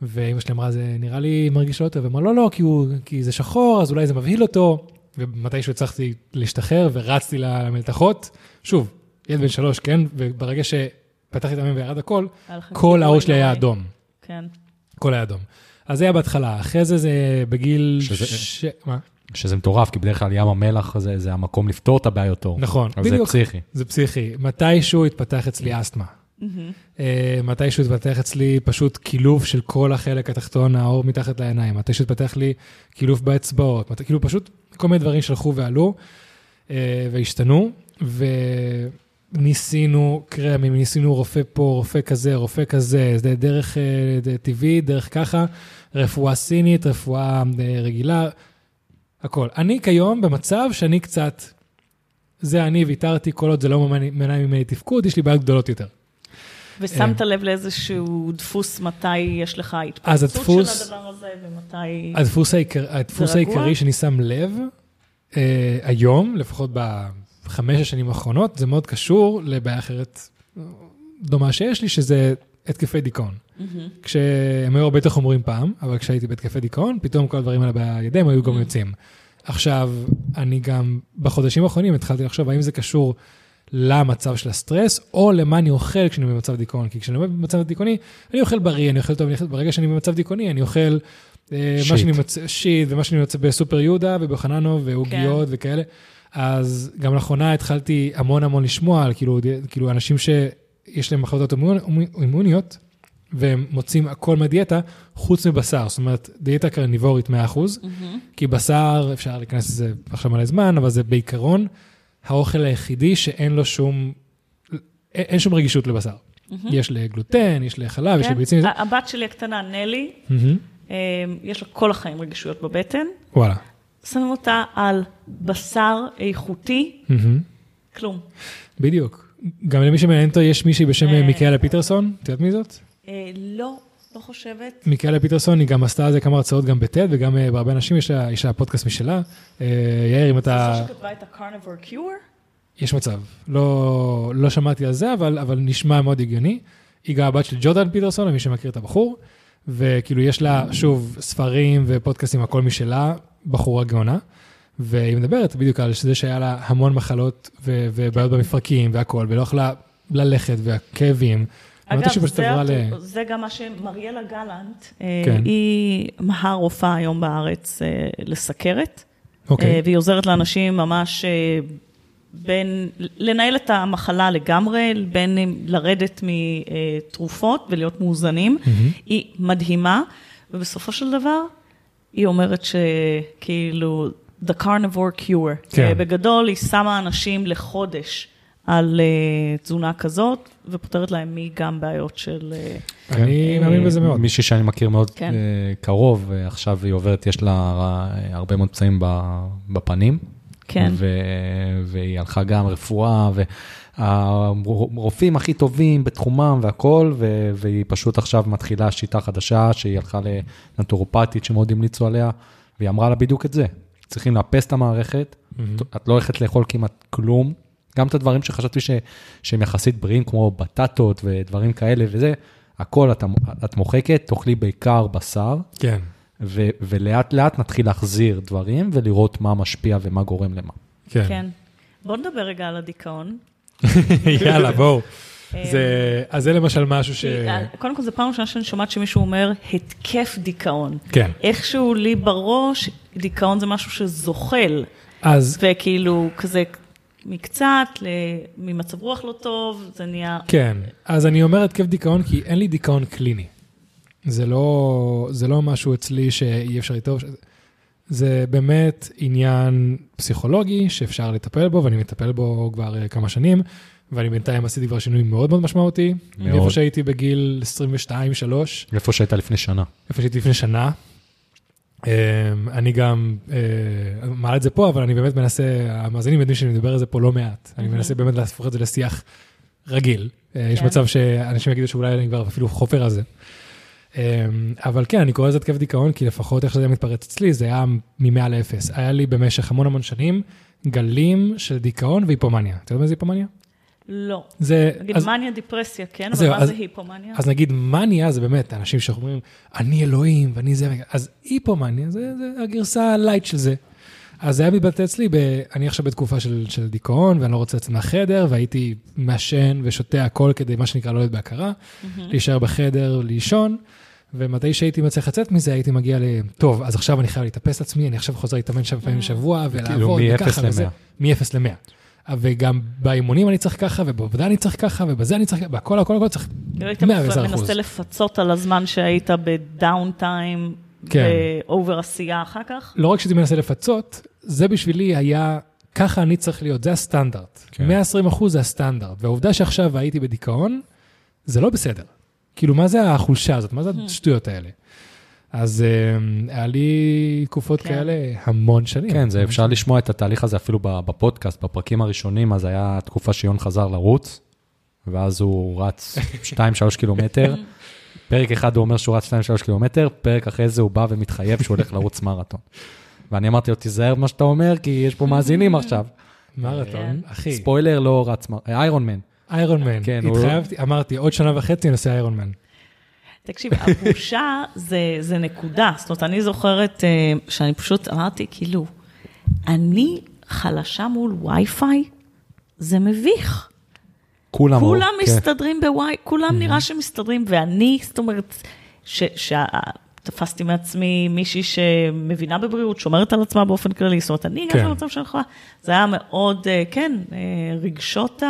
ואימא שלי אמרה, זה נראה לי מרגיש לא טוב, אמרה, לא, לא, כי, הוא, כי זה שחור, אז אולי זה מבהיל אותו, ומתישהו הצלחתי להשתחרר ורצתי למלתחות. שוב, ילד בן שלוש, כן? וברגע שפתחתי את המים וירד הכל, כל העור שלי היה. אדום. כן. הכל היה אדום. אז זה היה בהתחלה, אחרי זה זה בגיל... שזה- ש... מה? שזה מטורף, כי בדרך כלל ים המלח זה, זה המקום לפתור את הבעיות עור. נכון, אבל זה בדיוק. פסיכי. זה פסיכי. מתישהו התפתח אצלי אסתמה. אה, מתישהו התפתח אצלי פשוט קילוף של כל החלק התחתון, העור מתחת לעיניים. מתישהו התפתח לי קילוף באצבעות. מת... כאילו פשוט כל מיני דברים שהלכו ועלו אה, והשתנו, וניסינו קרמים, ניסינו רופא פה, רופא כזה, רופא כזה, זה דרך אה, טבעית, דרך ככה, רפואה סינית, רפואה אה, רגילה, הכל. אני כיום במצב שאני קצת, זה אני ויתרתי, כל עוד זה לא מנע ממני תפקוד, יש לי בעיות גדולות יותר. ושמת לב לאיזשהו דפוס מתי יש לך התפרצות הדפוס- של הדבר הזה, ומתי... הדפוס, העיקר, הדפוס? העיקרי שאני שם לב אה, היום, לפחות בחמש השנים האחרונות, זה מאוד קשור לבעיה אחרת דומה שיש לי, שזה התקפי דיכאון. מהמם. כשהם היו הרבה יותר חמורים פעם, אבל כשהייתי בהתקפי דיכאון, פתאום כל הדברים האלה בידיהם היו גם יוצאים. עכשיו, אני גם בחודשים האחרונים התחלתי לחשוב האם זה קשור למצב של הסטרס, או למה אני אוכל כשאני במצב דיכאון. כי כשאני במצב דיכאוני, אני אוכל בריא, אני אוכל טוב, אני אוכל, ברגע שאני במצב דיכאוני, אני אוכל אה, מה שיט. שאני מוצא, שיט, ומה שאני מוצא בסופר יהודה ובחננו ועוגיות כן. וכאלה. אז גם לאחרונה התחלתי המון המון לשמוע על כאילו, כאילו אנשים שיש להם מחלות אוטואימונ- אימוניות, והם מוצאים הכל מהדיאטה, חוץ מבשר. זאת אומרת, דיאטה קרניבורית 100%, מהמם. כי בשר, אפשר להיכנס לזה עכשיו מלא זמן, אבל זה בעיקרון האוכל היחידי שאין לו שום, אין, שום רגישות לבשר. יש לגלוטן, יש לחלב, יש כן? לביצים. זה- ה- הבת שלי הקטנה, נלי. אה, יש לה כל החיים רגישויות בבטן, וואלה. שמים אותה על בשר איכותי, מהמם. כלום. בדיוק. גם למי שמעניין אותו, יש מישהי בשם אה. מיקאלה פיטרסון, את יודעת מי זאת? אה, לא, לא חושבת. מיקאלה פיטרסון, היא גם עשתה על זה כמה הרצאות גם בטד, וגם אה, בהרבה אנשים יש לה, יש לה פודקאסט משלה. אה, יאיר, אם אתה... זו שכתבה את ה-carnivore cure? יש מצב. לא, לא שמעתי על זה, אבל, אבל נשמע מאוד הגיוני. היא גם הבת של ג'ורדן פיטרסון, למי שמכיר את הבחור, וכאילו יש לה, שוב, ספרים ופודקאסטים, הכל משלה, בחורה גאונה. והיא מדברת בדיוק על זה שהיה לה המון מחלות ובעיות במפרקים והכל, ולא יכלה ללכת והכאבים. פשוט זה, עברה ל... זה גם מה שמריאלה גלנט, אה, כן. היא הרופאה היום בארץ אה, לסכרת, אוקיי, אה, והיא עוזרת לאנשים ממש בין, לנהל את המחלה לגמרי, בין לרדת מתרופות ולהיות מאוזנים. מהמם. היא מדהימה, ובסופו של דבר, היא אומרת שכאילו, the carnivore cure. כן. בגדול, היא שמה אנשים לחודש על אה, תזונה כזאת, ופותרת להם מגם בעיות של... אה, אני מאמין בזה מאוד. מישהי שאני מכיר מאוד כן. אה, קרוב, ועכשיו היא עוברת, יש לה אה, הרבה מאוד פצעים ב- בפנים. כן. ו- והיא הלכה גם רפואה, והרופאים הכי טובים בתחומם והכל, ו- והיא פשוט עכשיו מתחילה שיטה חדשה, שהיא הלכה לנטורופטית שמאוד המליצו עליה, והיא אמרה לה בדיוק את זה. צריכים לאפס את המערכת, מהמם. את לא הולכת לאכול כמעט כלום, גם את הדברים שחשבתי ש- שהם יחסית בריאים, כמו בטטות ודברים כאלה וזה, הכל את, את מוחקת, תאכלי בעיקר בשר, כן. ו- ולאט לאט נתחיל להחזיר דברים ולראות מה משפיע ומה גורם למה. כן. כן. בוא נדבר רגע על הדיכאון. <laughs> יאללה, בואו. אה, זה, אז זה למשל משהו ש... אה, קודם כל, זו פעם ראשונה שאני שומעת שמישהו אומר התקף דיכאון. כן. איכשהו לי בראש, דיכאון זה משהו שזוחל, אז וכאילו כזה מקצת, ל- ממצב רוח לא טוב, זה נהיה... כן, אז אני אומר התקף דיכאון כי אין לי דיכאון קליני. זה לא, זה לא משהו אצלי שאי אפשר איתו. זה באמת עניין פסיכולוגי שאפשר לטפל בו, ואני מטפל בו כבר אה, כמה שנים, ואני בינתיים עשיתי כבר שינוי מאוד מאוד משמעותי. מאוד. מאיפה שהייתי בגיל 22-3, איפה שהיית לפני שנה. איפה שהייתי לפני שנה. אה, אני גם אה, מעלה את זה פה, אבל אני באמת מנסה, המאזינים יודעים שאני מדבר על זה פה לא מעט. אני מנסה באמת להפוך את זה לשיח רגיל. אה, יש כן. מצב שאנשים יגידו שאולי אני כבר אפילו חופר על זה. אה, אבל כן, אני קורא לזה התקף דיכאון, כי לפחות איך שזה מתפרץ אצלי, זה היה מ-100 ל-0. היה לי במשך המון המון שנים גלים של דיכאון והיפומניה. אתה יודע מה זה היפומניה? לא. זה... נגיד אז- מניה דיפרסיה, כן, אבל זהו, מה אז- זה היפומניה? אז נגיד מניה זה באמת אנשים שאומרים, אני אלוהים ואני זה, אז היפומניה זה, זה הגרסה הלייט של זה. אז זה היה מתבטא אצלי, ב, אני עכשיו בתקופה של, של דיכאון ואני לא רוצה לצאת מהחדר, והייתי מעשן ושותה הכל כדי, מה שנקרא, לא להיות בהכרה, להישאר בחדר, לישון, ומתי שהייתי מצליח לצאת מזה, הייתי מגיע ל... טוב, אז עכשיו אני חייב להתאפס לעצמי, אני עכשיו חוזר להתאמן שבע פעמים בשבוע, ולעבוד, כאילו, מ-0 וככה וזה. ל-100. מ-0 ל-100. וגם באימונים אני צריך ככה, ובעבודה אני צריך ככה, ובזה אני צריך, בהכל, הכל, הכל צריך כאילו היית 110 אחוז. מנסה לפצות על הזמן שהיית בדאון טיים, כן. ואובר עשייה אחר כך? לא רק שהייתי מנסה לפצות, זה בשבילי היה, ככה אני צריך להיות, זה הסטנדרט. כן. 120 אחוז זה הסטנדרט. והעובדה שעכשיו הייתי בדיכאון, זה לא בסדר. כאילו, מה זה החולשה הזאת? מה זה השטויות האלה? אז אה, היה לי תקופות כן. כאלה המון שנים. כן, זה אפשר לשמוע את התהליך הזה אפילו ב- בפודקאסט, בפרקים הראשונים, אז היה תקופה שיון חזר לרוץ, ואז הוא רץ <laughs> 2-3 קילומטר. פרק אחד הוא אומר שהוא רץ 2-3 קילומטר, פרק אחרי זה הוא בא ומתחייב שהוא הולך לרוץ מרתון. ואני אמרתי לו, תיזהר במה שאתה אומר, כי יש פה מאזינים עכשיו. מרתון, כן. אחי. ספוילר, לא רץ, מר- איירון מן. איירון מן. כן, התחייבתי, אמרתי, עוד שנה וחצי אני עושה איירון מן. תקשיב, הבושה זה, זה נקודה. זאת אומרת, אני זוכרת אה, שאני פשוט אמרתי, כאילו, אני חלשה מול וי-פיי, זה מביך. כולם... כולם כן. מסתדרים בוואי, כולם נראה שמסתדרים, ואני, זאת אומרת, ש- שה- תפסתי מעצמי מישהי שמבינה בבריאות, שומרת על עצמה באופן כללי, זאת אומרת, אני הגעתי כן. למצב יכולה, זה היה מאוד, אה, כן, אה, רגשות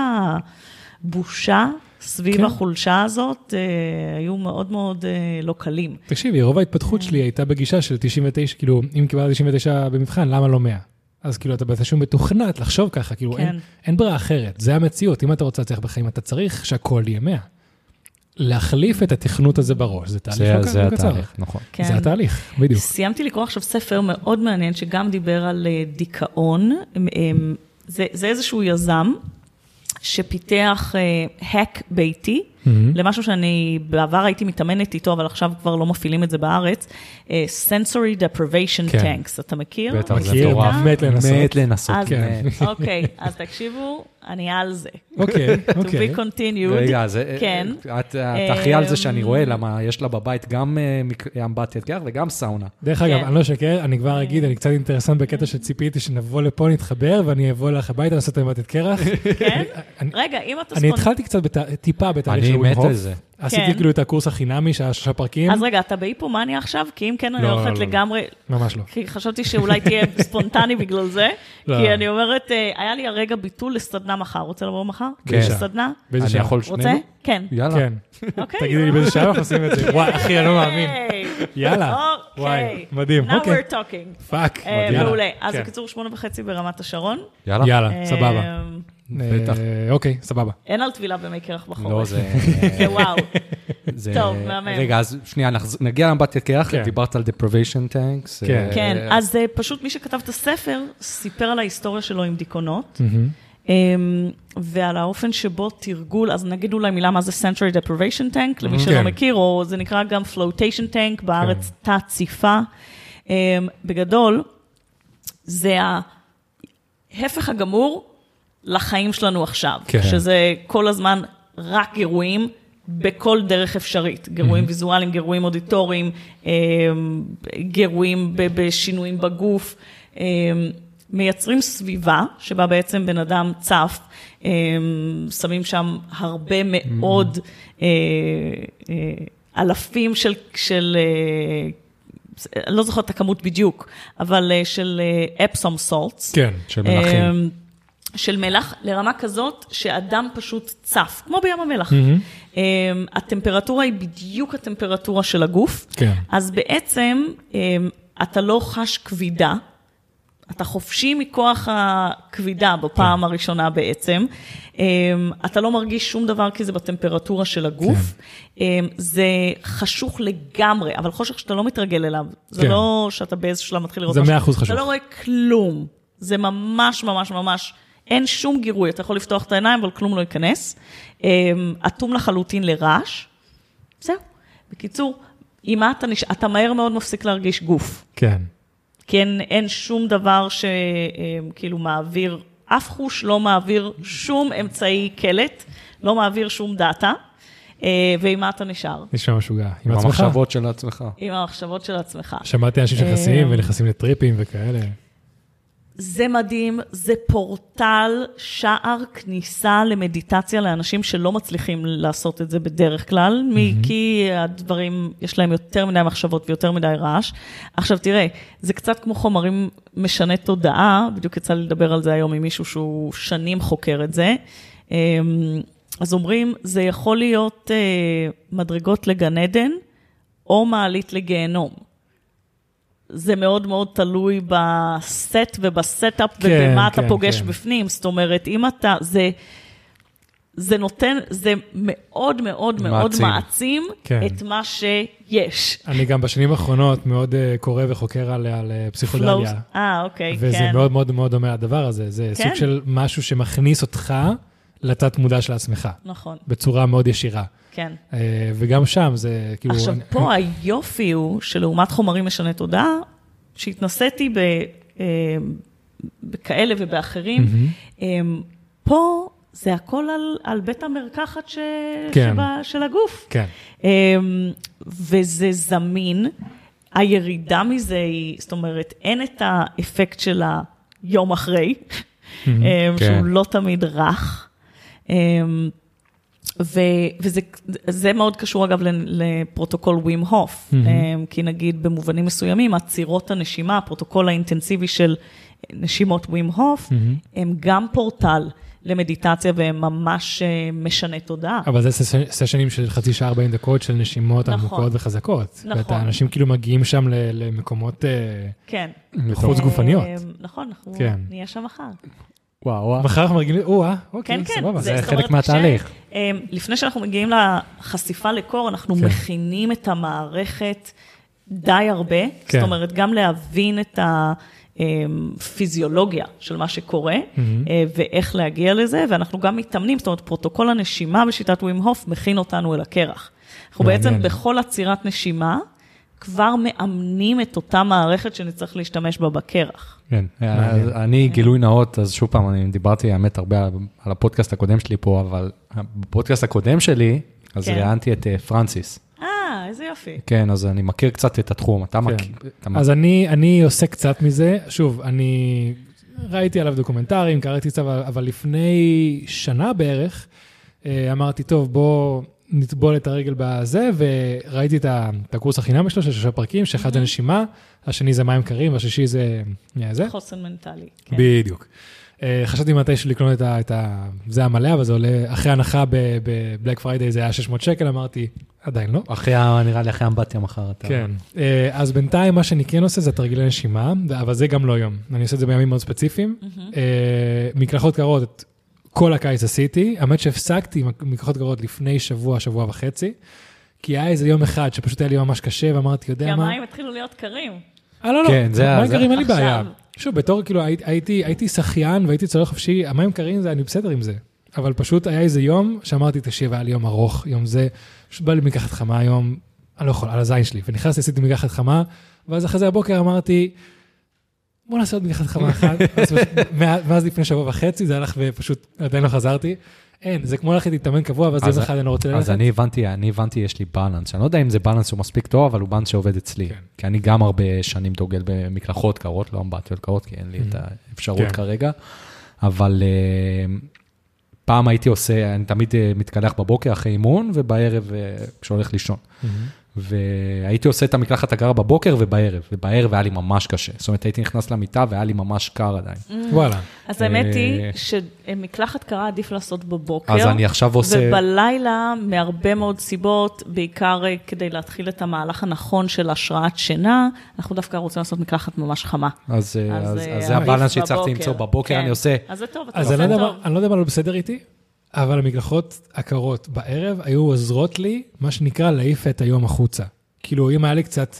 הבושה סביב כן. החולשה הזאת אה, היו מאוד מאוד אה, לא קלים. תקשיבי, רוב ההתפתחות שלי הייתה בגישה של 99, כאילו, אם קיבלתי 99 במבחן, למה לא 100? אז כאילו, אתה בתשלום מתוכנת לחשוב ככה, כאילו, כן. אין, אין ברירה אחרת, זה המציאות. אם אתה רוצה להצליח בחיים, אתה צריך שהכל יהיה 100. להחליף את התכנות הזה בראש, זה תהליך זה- לא זה קצר. התהליך, נכון. כן. זה התהליך, בדיוק. סיימתי לקרוא עכשיו ספר מאוד מעניין, שגם דיבר על אה, דיכאון. אמ, אמ, זה, זה איזשהו יזם שפיתח האק ביתי, מהמם. למשהו שאני בעבר הייתי מתאמנת איתו, אבל עכשיו כבר לא מפעילים את זה בארץ, אה, sensory deprivation כן. tanks, אתה מכיר? בטח, זה מכיר, מטורף. מת לנסות. מת לנסות, אז, כן. <laughs> אוקיי, אז תקשיבו, אני על זה. אוקיי, <laughs> to אוקיי. be continued. רגע, זה, כן. את את אחראי על זה שאני אמ, רואה, למה יש לה בבית גם אה, אמבטיית קרח וגם סאונה. דרך אגב, כן. אני לא אשקר, אני כבר אגיד, אני קצת אינטרסנט בקטע שציפיתי שנבוא לפה, נתחבר, ואני אבוא לך הביתה לעשות את אמבטיית קרח. כן? <laughs> רגע, אם אתה אני התחלתי קצת טיפה בתהליך אני מת. על זה. עשיתי כן. כאילו את הקורס החינמי, שהיה שלושה פרקים. אז רגע, אתה בהיפומניה עכשיו? כי אם כן, אני לא, הולכת לא, לא. לגמרי... ממש לא. כי חשבתי שאולי תהיה <laughs> ספונטני בגלל זה, לא. כי אני אומרת, אה, היה לי הרגע ביטול לסדנה מחר, רוצה לבוא מחר? כן. לסדנה? באיזה אני שעה? יכול רוצה? שנינו? כן. יאללה. כן. אוקיי. תגידי לי באיזה שעה אנחנו עושים את זה. <laughs> וואי, אחי, אני לא מאמין. היי. יאללה. אוקיי. וואי, מדהים. Now אוקיי. we're talking. fuck. אה. מעולה. אז כן. בקיצור, שמונה וחצי ברמת השרון. יאללה. יאללה, סבבה. בטח. אה, אוקיי, סבבה. אין על טבילה במי קרח בחורף. לא, זה... <laughs> זה וואו. זה- טוב, מהמם. רגע, אז שנייה, נגיע לאמבטיית קרח, כן. דיברת על deprivation tanks. כן. אה, כן, אז אה, פשוט מי שכתב את הספר סיפר על ההיסטוריה שלו עם דיכאונות. אמ, ועל האופן שבו תרגול, אז נגיד אולי מילה מה זה Sensory Deprivation Tank, למי שלא כן. מכיר, או זה נקרא גם Flotation Tank, בארץ תת-ציפה. אמ, בגדול, זה ההפך הגמור לחיים שלנו עכשיו, כן. שזה כל הזמן רק גירויים. בכל דרך אפשרית, גירויים ויזואליים, גירויים אודיטוריים, אמ, גירויים בשינויים בגוף, אמ, מייצרים סביבה שבה בעצם בן אדם צף, אמ, שמים שם הרבה מאוד אה, אה, אלפים של, של אה, אני לא זוכרת את הכמות בדיוק, אבל של אפסום סולטס. כן. של מלחים. של מלח לרמה כזאת שאדם פשוט צף, כמו בים המלח. Mm-hmm. הטמפרטורה היא בדיוק הטמפרטורה של הגוף. כן. אז בעצם אמ, אתה לא חש כבידה, אתה חופשי מכוח הכבידה בפעם כן. הראשונה בעצם. אמ, אתה לא מרגיש שום דבר כי זה בטמפרטורה של הגוף. כן. זה חשוך לגמרי, אבל חושך שאתה לא מתרגל אליו. זה כן. לא שאתה באיזשהו שלב מתחיל לראות זה משהו. 100% חשוך. אתה לא רואה כלום. זה ממש ממש ממש, אין שום גירוי. אתה יכול לפתוח את העיניים, אבל כלום לא ייכנס. אמ, אטום לחלוטין לרעש. זהו. בקיצור, עם מה אתה נש... אתה מהר מאוד מפסיק להרגיש גוף. כן. כי אין, אין שום דבר שכאילו מעביר, אף חוש לא מעביר שום אמצעי קלט, לא מעביר שום דאטה, אה, ועם מה אתה נשאר? נשמע משוגע. עם עצמך. במחשבות של עצמך. עם המחשבות של עצמך. שמעתי אנשים שנכנסים אה, ונכנסים לטריפים וכאלה. זה מדהים, זה פורטל, שער כניסה למדיטציה לאנשים שלא מצליחים לעשות את זה בדרך כלל, mm-hmm. כי הדברים, יש להם יותר מדי מחשבות ויותר מדי רעש. עכשיו תראה, זה קצת כמו חומרים משני תודעה, בדיוק יצא לי לדבר על זה היום עם מישהו שהוא שנים חוקר את זה. אמ, אז אומרים, זה יכול להיות אה, מדרגות לגן עדן או מעלית לגיהנום. זה מאוד מאוד תלוי ב set וב setup כן, ובמה אתה כן, פוגש כן. בפנים. זאת אומרת, אם אתה, זה, זה נותן, זה מאוד מאוד מאוד מעצים. מעצים כן. את מה שיש. אני גם בשנים האחרונות מאוד אה, קורא וחוקר על, על אה, פסיכודליה. אה, אוקיי, וזה כן. מאוד מאוד מאוד דומה לדבר הזה. זה כן. סוג של משהו שמכניס אותך לתת מודע של עצמך, נכון, בצורה מאוד ישירה. כן. אה, וגם שם זה כאילו... עכשיו, אני- פה היופי הוא שלעומת חומרים משני תודעה, שהתנסיתי ב, אה, בכאלה ובאחרים, אה, פה זה הכל על, על בית המרקחת ש, כן. שבה, של הגוף. כן, וזה זמין. הירידה מזה היא, זאת אומרת, אין את האפקט של היום אחרי, כן. שהוא לא תמיד רך. אמ, ו, וזה זה מאוד קשור אגב לפרוטוקול ווים הוף, מהמם. אמ, כי נגיד במובנים מסוימים, עצירות הנשימה, הפרוטוקול האינטנסיבי של נשימות ווים הוף, מהמם. הם גם פורטל למדיטציה והם ממש אה, משנה תודעה. אבל זה סש- סשנים של חצי שעה 40 דקות של נשימות נכון. עמוקות וחזקות. נכון. ואתה, אנשים כאילו מגיעים שם ל- למקומות אה, כן. חוץ גופניות. אה, נכון, אנחנו כן. נהיה שם מחר. וואו, וואו. מחר אנחנו מרגילים, או-אה, אוקיי, כן, כן. סבבה. זה זאת חלק מהתהליך. כש- אה, לפני שאנחנו מגיעים לחשיפה לקור, אנחנו כן. מכינים את המערכת די הרבה. כן. זאת אומרת, גם להבין את הפיזיולוגיה של מה שקורה, מהמם. אה, ואיך להגיע לזה, ואנחנו גם מתאמנים, זאת אומרת, פרוטוקול הנשימה בשיטת ווים הוף מכין אותנו אל הקרח. אנחנו מעניין. בעצם בכל עצירת נשימה, כבר מאמנים את אותה מערכת שנצטרך להשתמש בה בקרח. כן, מעניין. אני גילוי נאות, אז שוב פעם, אני דיברתי האמת הרבה על- הפודקאסט הקודם שלי פה, אבל בפודקאסט הקודם שלי, אז כן. ראיינתי את אה, פרנסיס. אה, איזה יופי. כן, אז אני מכיר קצת את התחום, אתה מכיר. אתה אז אני, אני עושה קצת מזה. שוב, אני ראיתי עליו דוקומנטרים, קראתי קצת, אבל, אבל לפני שנה בערך, אה, אמרתי, טוב, בוא נטבול את הרגל בזה, וראיתי את, ה, את הקורס החינמי שלו, של שלושה פרקים, שאחד זה נשימה, השני זה מים קרים, והשישי זה... אה, זה. חוסן מנטלי. כן. בדיוק. אה, חשבתי מתישהו לקנות את ה... את ה זה המלא, אבל זה עולה, אחרי הנחה ב Black Friday זה היה 600 שקל, אמרתי, עדיין לא. אחרי, נראה לי אחרי אמבטיה מחר אתה... כן. אה, אז בינתיים מה שאני כן עושה זה תרגילי נשימה, אבל זה גם לא יום. אני עושה את זה בימים מאוד ספציפיים. אה, מקלחות קרות, כל הקיץ עשיתי. האמת שהפסקתי עם מקלחות קרות לפני שבוע, שבוע וחצי. כי היה איזה יום אחד שפשוט היה לי ממש קשה, ואמרתי, כי יודע מה? המים התחילו להיות קרים. אה, לא, לא, כן, זה מים זה- קרים אין לי עכשיו. בעיה. שוב, בתור, כאילו, הייתי- הייתי הייתי שחיין והייתי צולל חופשי, המים קרים זה, אני בסדר עם זה. אבל פשוט היה איזה יום שאמרתי, תקשיב, היה לי יום ארוך, יום זה, פשוט בא לי מקחת חמה היום, אני לא יכול, על הזין שלי. ונכנסתי, עשיתי מקחת חמה, ואז אחרי זה הבוקר אמרתי, בוא נעשה עוד מקחת חמה אחת. מאז- ואז לפני שבוע וחצי זה הלך ופשוט עדיין לא חזרתי. אין, זה כמו ללכת להתאמן קבוע, ואז אז- יום אחד אני לא רוצה ללכת. אז אני הבנתי, אני הבנתי, יש לי בלנס, אני לא יודע אם זה בלנס שהוא מספיק טוב, אבל הוא בלנס שעובד אצלי. כן. כי אני גם הרבה שנים דוגל במקלחות קרות, לא אמבטיות קרות, כי אין לי את האפשרות כן. כרגע. אבל אה, פעם הייתי עושה, אני תמיד אה, מתקלח בבוקר אחרי אימון, ובערב אה, כשהולך לישון. והייתי עושה את המקלחת הקרה בבוקר ובערב, ובערב היה לי ממש קשה. זאת אומרת, הייתי נכנס למיטה והיה לי ממש קר עדיין. וואלה. אז האמת היא אה, שמקלחת קרה עדיף לעשות בבוקר. אז אני עכשיו עושה... ובלילה, מהרבה מאוד סיבות, בעיקר אה, כדי להתחיל את המהלך הנכון של השראת שינה, אנחנו דווקא רוצים לעשות מקלחת ממש חמה. אז, אה, אז, אז זה הבאלנס שהצלחתי. למצוא. בבוקר כן. אני עושה... אז זה טוב, אתה לא עושה טוב. אני לא יודע מה לא בסדר איתי, אבל המקלחות הקרות בערב היו עוזרות לי, מה שנקרא, להעיף את היום החוצה. כאילו, אם היה לי קצת,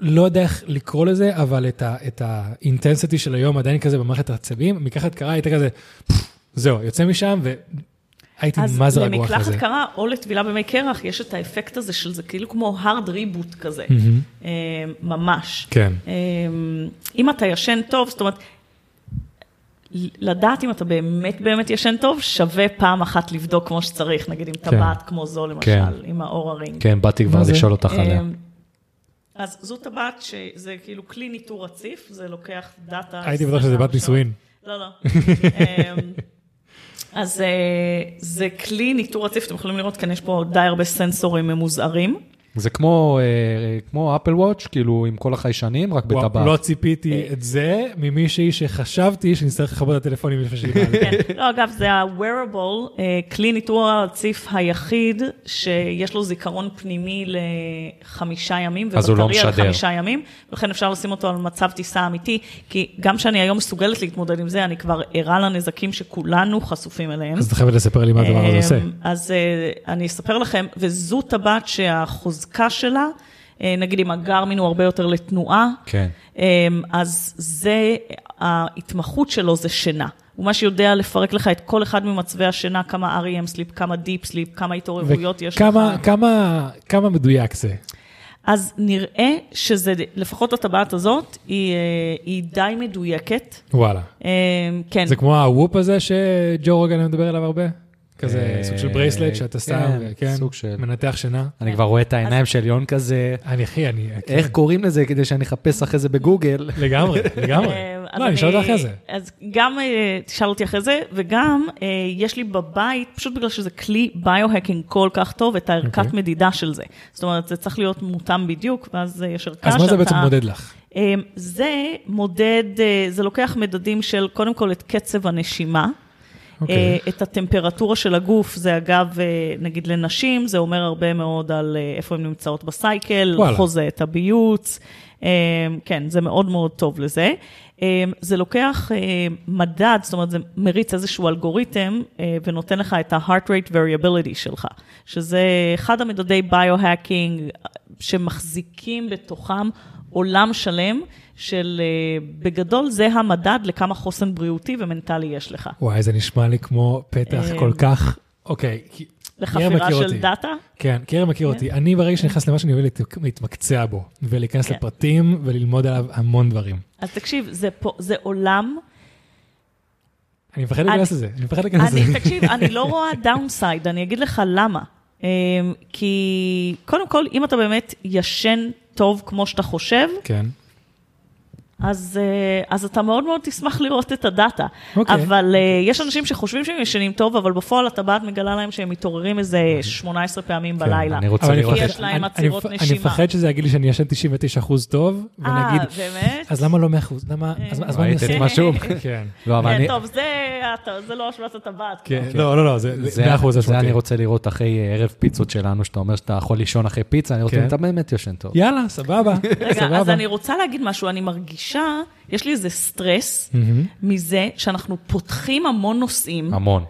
לא יודע איך לקרוא לזה, אבל את ה- את האינטנסיטי של היום עדיין כזה במערכת העצבים, מקלחת קרה הייתה כזה, זהו, יוצא משם והייתי אז מה זה רגוע אחרי למקלחת זה. קרה או לטבילה במי קרח, יש את האפקט הזה של זה כאילו כמו hard reboot כזה. אה, ממש. כן. אה, אם אתה ישן טוב, זאת אומרת, לדעת אם אתה באמת באמת ישן טוב, שווה פעם אחת לבדוק כמו שצריך, נגיד עם טבעת כמו זו למשל, כן. עם האור הרינג. כן, באתי כבר? לשאול אותך עליה. אמ, אז זו טבעת שזה כאילו כלי ניטור רציף, זה לוקח דאטה. הייתי בטוח שזה בת נישואין. לא, לא. אמ, אז אה, זה כלי ניטור רציף, אתם יכולים לראות כאן יש פה די הרבה סנסורים ממוזערים. זה כמו, אה, כמו אפל וואץ', כאילו עם כל החיישנים, רק בטבעת. לא ציפיתי את זה ממישהי שחשבתי שנצטרך לכבות את הטלפונים לפני שהיא באה. כן, לא, אגב, זה ה-wearable, אה, כלי ניטור הרציף היחיד שיש לו זיכרון פנימי לחמישה ימים, אז הוא לא ובטריה משדר. לחמישה ימים, ולכן אפשר לשים אותו על מצב טיסה אמיתי, כי גם שאני היום מסוגלת להתמודד עם זה, אני כבר ערה לנזקים שכולנו חשופים אליהם. אז את חייבת לספר לי מה הדבר הזה עושה. אמ, אז אה, אני אספר לכם, וזו טבעת שהחוזקה שלה, אה, נגיד אם הגרמין הוא הרבה יותר לתנועה, כן. אמ, אז זה, ההתמחות שלו זה שינה. הוא מה שיודע לפרק לך את כל אחד ממצבי השינה, כמה REM sleep, כמה deep sleep, כמה התעוררויות יש לך. כמה- כמה מדויק זה? אז נראה שזה, לפחות הטבעת הזאת, היא, אה, היא די מדויקת. וואלה. אמ, כן. זה כמו הוופ הזה שג'ו רוגן מדבר עליו הרבה? כזה אה, סוג של ברייסלט שאתה שם, כן, כן, סוג של- מנתח שינה. אני כבר רואה את העיניים של יון כזה, אני אחי, אני... כן, איך קוראים לזה כדי שאני אחפש אחרי זה בגוגל? לגמרי, לגמרי. אה, לא, אני אשאל אותך אחרי זה. אז גם אה, תשאל אותי אחרי זה, וגם יש לי בבית, פשוט בגלל שזה כלי ביו-הקינג כל כך טוב, את הערכת אוקיי. מדידה של זה. זאת אומרת, זה צריך להיות מותאם בדיוק, ואז יש ערכה אז מה זה שאתה- בעצם מודד לך? זה מודד, זה לוקח מדדים של קודם כל את קצב הנשימה. אוקיי. אה, את הטמפרטורה של הגוף, זה אגב, אה, נגיד לנשים, זה אומר הרבה מאוד על אה, איפה הן נמצאות בסייקל, וואלה. חוזה את הביוץ, כן, זה מאוד מאוד טוב לזה. זה לוקח מדד, זאת אומרת, זה מריץ איזשהו אלגוריתם ונותן לך את ה-heart rate variability שלך, שזה אחד המדדי ביו-האקינג שמחזיקים בתוכם עולם שלם של, אה, בגדול, זה המדד לכמה חוסן בריאותי ומנטלי יש לך. וואי, זה נשמע לי כמו פתח אה, כל כך... אוקיי. לחפירה של אותי. דאטה? כן, קייר מכיר אותי. אני ברגע שנכנס למה שאני אוהב להת- להתמקצע בו, ולהיכנס כן. לפרטים וללמוד עליו המון דברים. אז תקשיב, זה, פה, זה עולם, אני מפחד להיכנס לזה, אני מפחד להיכנס לזה. תקשיב, אני לא רואה <laughs> downside, אני אגיד לך למה. אמ, כי קודם כל, אם אתה באמת ישן טוב כמו שאתה חושב, כן. אז, אה, אז אתה מאוד מאוד תשמח לראות את הדאטה. אוקיי. אבל אה, יש אנשים שחושבים שהם ישנים טוב, אבל בפועל הטבעת מגלה להם שהם מתעוררים איזה 18 פעמים בלילה. אני רוצה לראות את יש להם עצירות נשימה. אני מפחד שזה יגיד לי שאני ישן 99% טוב, אה, ונגיד, באמת? אז למה לא 100%? למה, אז אז מה אני ראית את אעשה? משהו? <laughs> כן. לא, אבל כן, אני... טוב, זה, אתה- זה לא אשמת הטבעת. כן, כבר. לא, לא, לא, זה זה, 100% זה אשמתי. אני רוצה לראות אחרי אה, ערב פיצות שלנו, שאתה אומר שאתה יכול לישון אחרי פיצה, אני רוצה כן. אם אתה באמת ישן טוב. יאללה, סבבה, רגע, אז סבבה. אני רוצה להגיד משהו, אני מרגישה, יש לי איזה סטרס. מזה שאנחנו פותחים המון נושאים, המון.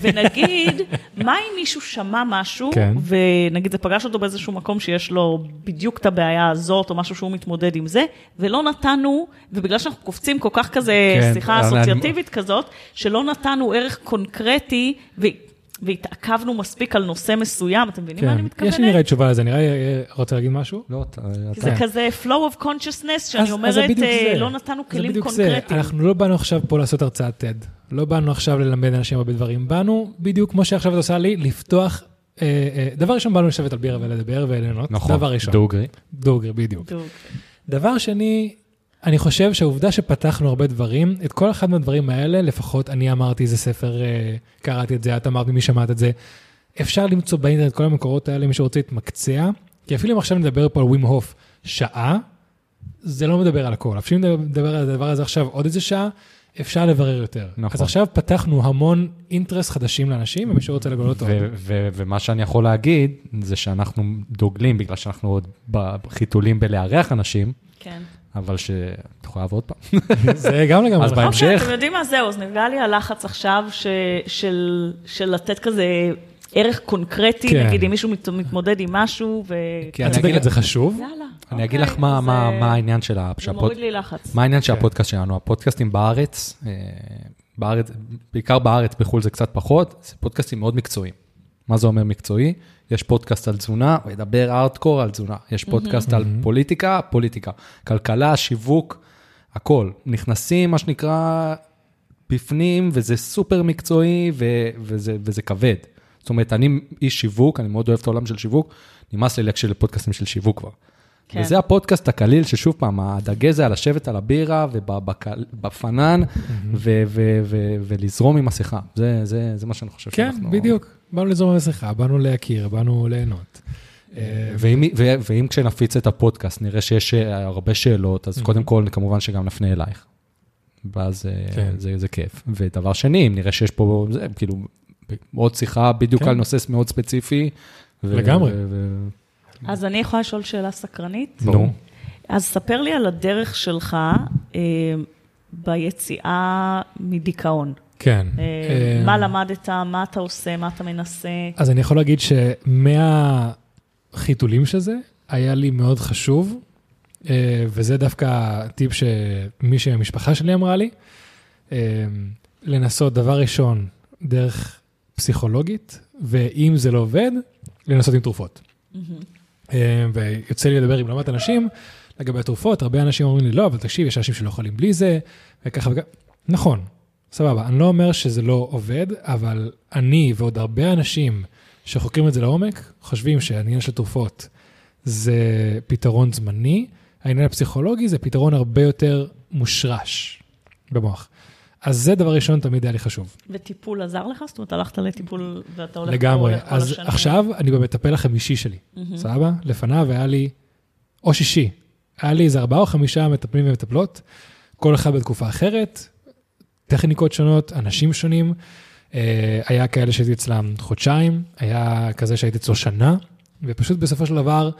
ונגיד, <laughs> מה אם מישהו שמע משהו, כן. ונגיד זה פגש אותו באיזשהו מקום שיש לו בדיוק את הבעיה הזאת, או משהו שהוא מתמודד עם זה, ולא נתנו, ובגלל שאנחנו קופצים כל כך כזה כן, שיחה אני- אסוציאטיבית כזאת, שלא נתנו ערך קונקרטי. והתעכבנו מספיק על נושא מסוים, אתם מבינים מה אני כן, מתכוונת? יש לי נראה תשובה לזה, נראה, אה, רוצה להגיד משהו? לא, אתה... זה אתה- כזה flow of consciousness, אז- שאני אז זה אומרת, בדיוק אה, זה. לא נתנו זה כלים בדיוק זה. קונקרטיים. אנחנו לא באנו עכשיו פה לעשות הרצאת TED. לא באנו עכשיו ללמד אנשים הרבה דברים. באנו, בדיוק כמו שעכשיו את עושה לי, לפתוח... אה, אה, דבר ראשון, באנו לשבת על בירה ולדבר וליהנות. נכון, דבר ראשון. דוגרי. דוגרי, בדיוק. בדיוק. דבר שני, אני חושב שהעובדה שפתחנו הרבה דברים, את כל אחד מהדברים האלה, לפחות אני אמרתי איזה ספר, אה, קראתי את זה, את אמרת ממי שמעת את זה, אפשר למצוא באינטרנט כל המקורות האלה, מי שרוצה להתמקצע, כי אפילו אם עכשיו נדבר פה על ווים הוף שעה, זה לא מדבר על הכל. אפילו אם נדבר על הדבר הזה עכשיו עוד איזה שעה, אפשר לברר יותר. נכון. אז עכשיו פתחנו המון אינטרס חדשים לאנשים, ומי שרוצה לגלות עוד. ו- ו- ומה שאני יכול להגיד, זה שאנחנו דוגלים, בגלל שאנחנו עוד בחיתולים בלארח אנשים, כן. אבל ש... אתה יכול לעבוד עוד פעם. <laughs> זה גם לגמרי. אז נכון. בהמשך- אוקיי, אתם יודעים מה, זהו, אז נרגע לי הלחץ עכשיו של של לתת כזה ערך קונקרטי, כן. נגיד אם מישהו מת- מתמודד עם משהו, ו... כי אני את צודקת, זה חשוב. יאללה. אני אגיד אוקיי, לך מה- אז, מה אה, מה העניין של ה- זה שהפוד- מוריד לי לחץ. מה העניין של כן. הפודקאסט שלנו? הפודקאסטים בארץ, אה, בארץ, בעיקר בארץ, בחו"ל זה קצת פחות, זה פודקאסטים מאוד מקצועיים. מה זה אומר מקצועי? יש פודקאסט על תזונה, הוא ידבר ארטקור על תזונה. יש פודקאסט על פוליטיקה, פוליטיקה. כלכלה, שיווק, הכל. נכנסים, מה שנקרא, בפנים, וזה סופר מקצועי, ו- וזה, וזה כבד. זאת אומרת, אני איש שיווק, אני מאוד אוהב את העולם של שיווק, נמאס לי להקשיב לפודקאסטים של שיווק כבר. כן. וזה הפודקאסט הקליל, ששוב פעם, הדגש זה על לשבת על הבירה ובפנן, ו- ו- ו- ולזרום עם מסכה. זה, זה, זה מה שאני חושב כן, שאנחנו... בדיוק. באנו לזרום במסכה, באנו להכיר, באנו ליהנות. אה, ואם, ו- ואם כשנפיץ את הפודקאסט נראה שיש אה, הרבה שאלות, אז קודם כל, כמובן שגם נפנה אלייך. ואז אה, כן. זה, זה כיף. ודבר שני, אם נראה שיש פה, זה, כאילו, עוד שיחה בדיוק כן. על נושא מאוד ספציפי. ו- לגמרי. ו- ו- אז אני יכולה לשאול שאלה סקרנית? נו. אז ספר לי על הדרך שלך אה, ביציאה מדיכאון. כן. אה, אה, מה למדת, מה אתה עושה, מה אתה מנסה? אז אני יכול להגיד שמהחיתולים של זה, היה לי מאוד חשוב, אה, וזה דווקא טיפ שמישהי מהמשפחה שלי אמרה לי, לנסות דבר ראשון דרך פסיכולוגית, ואם זה לא עובד, לנסות עם תרופות. ויוצא לי לדבר עם לא מעט אנשים לגבי התרופות, הרבה אנשים אומרים לי, לא, אבל תקשיב, יש אנשים שלא יכולים בלי זה, וככה וככה. נכון, סבבה, אני לא אומר שזה לא עובד, אבל אני ועוד הרבה אנשים שחוקרים את זה לעומק, חושבים שהעניין של תרופות זה פתרון זמני, העניין הפסיכולוגי זה פתרון הרבה יותר מושרש במוח. אז זה דבר ראשון תמיד היה לי חשוב. וטיפול עזר לך? זאת אומרת, הלכת לטיפול ואתה הולך לגמרי. הולך אז השנים? עכשיו אני במטפל החמישי שלי, סבבה? לפניו היה לי, או שישי, היה לי איזה ארבעה או חמישה מטפלים ומטפלות, כל אחד בתקופה אחרת, טכניקות שונות, אנשים שונים. אה, היה כאלה שהייתי אצלם חודשיים, היה כזה שהייתי אצלו שנה, ופשוט בסופו של דבר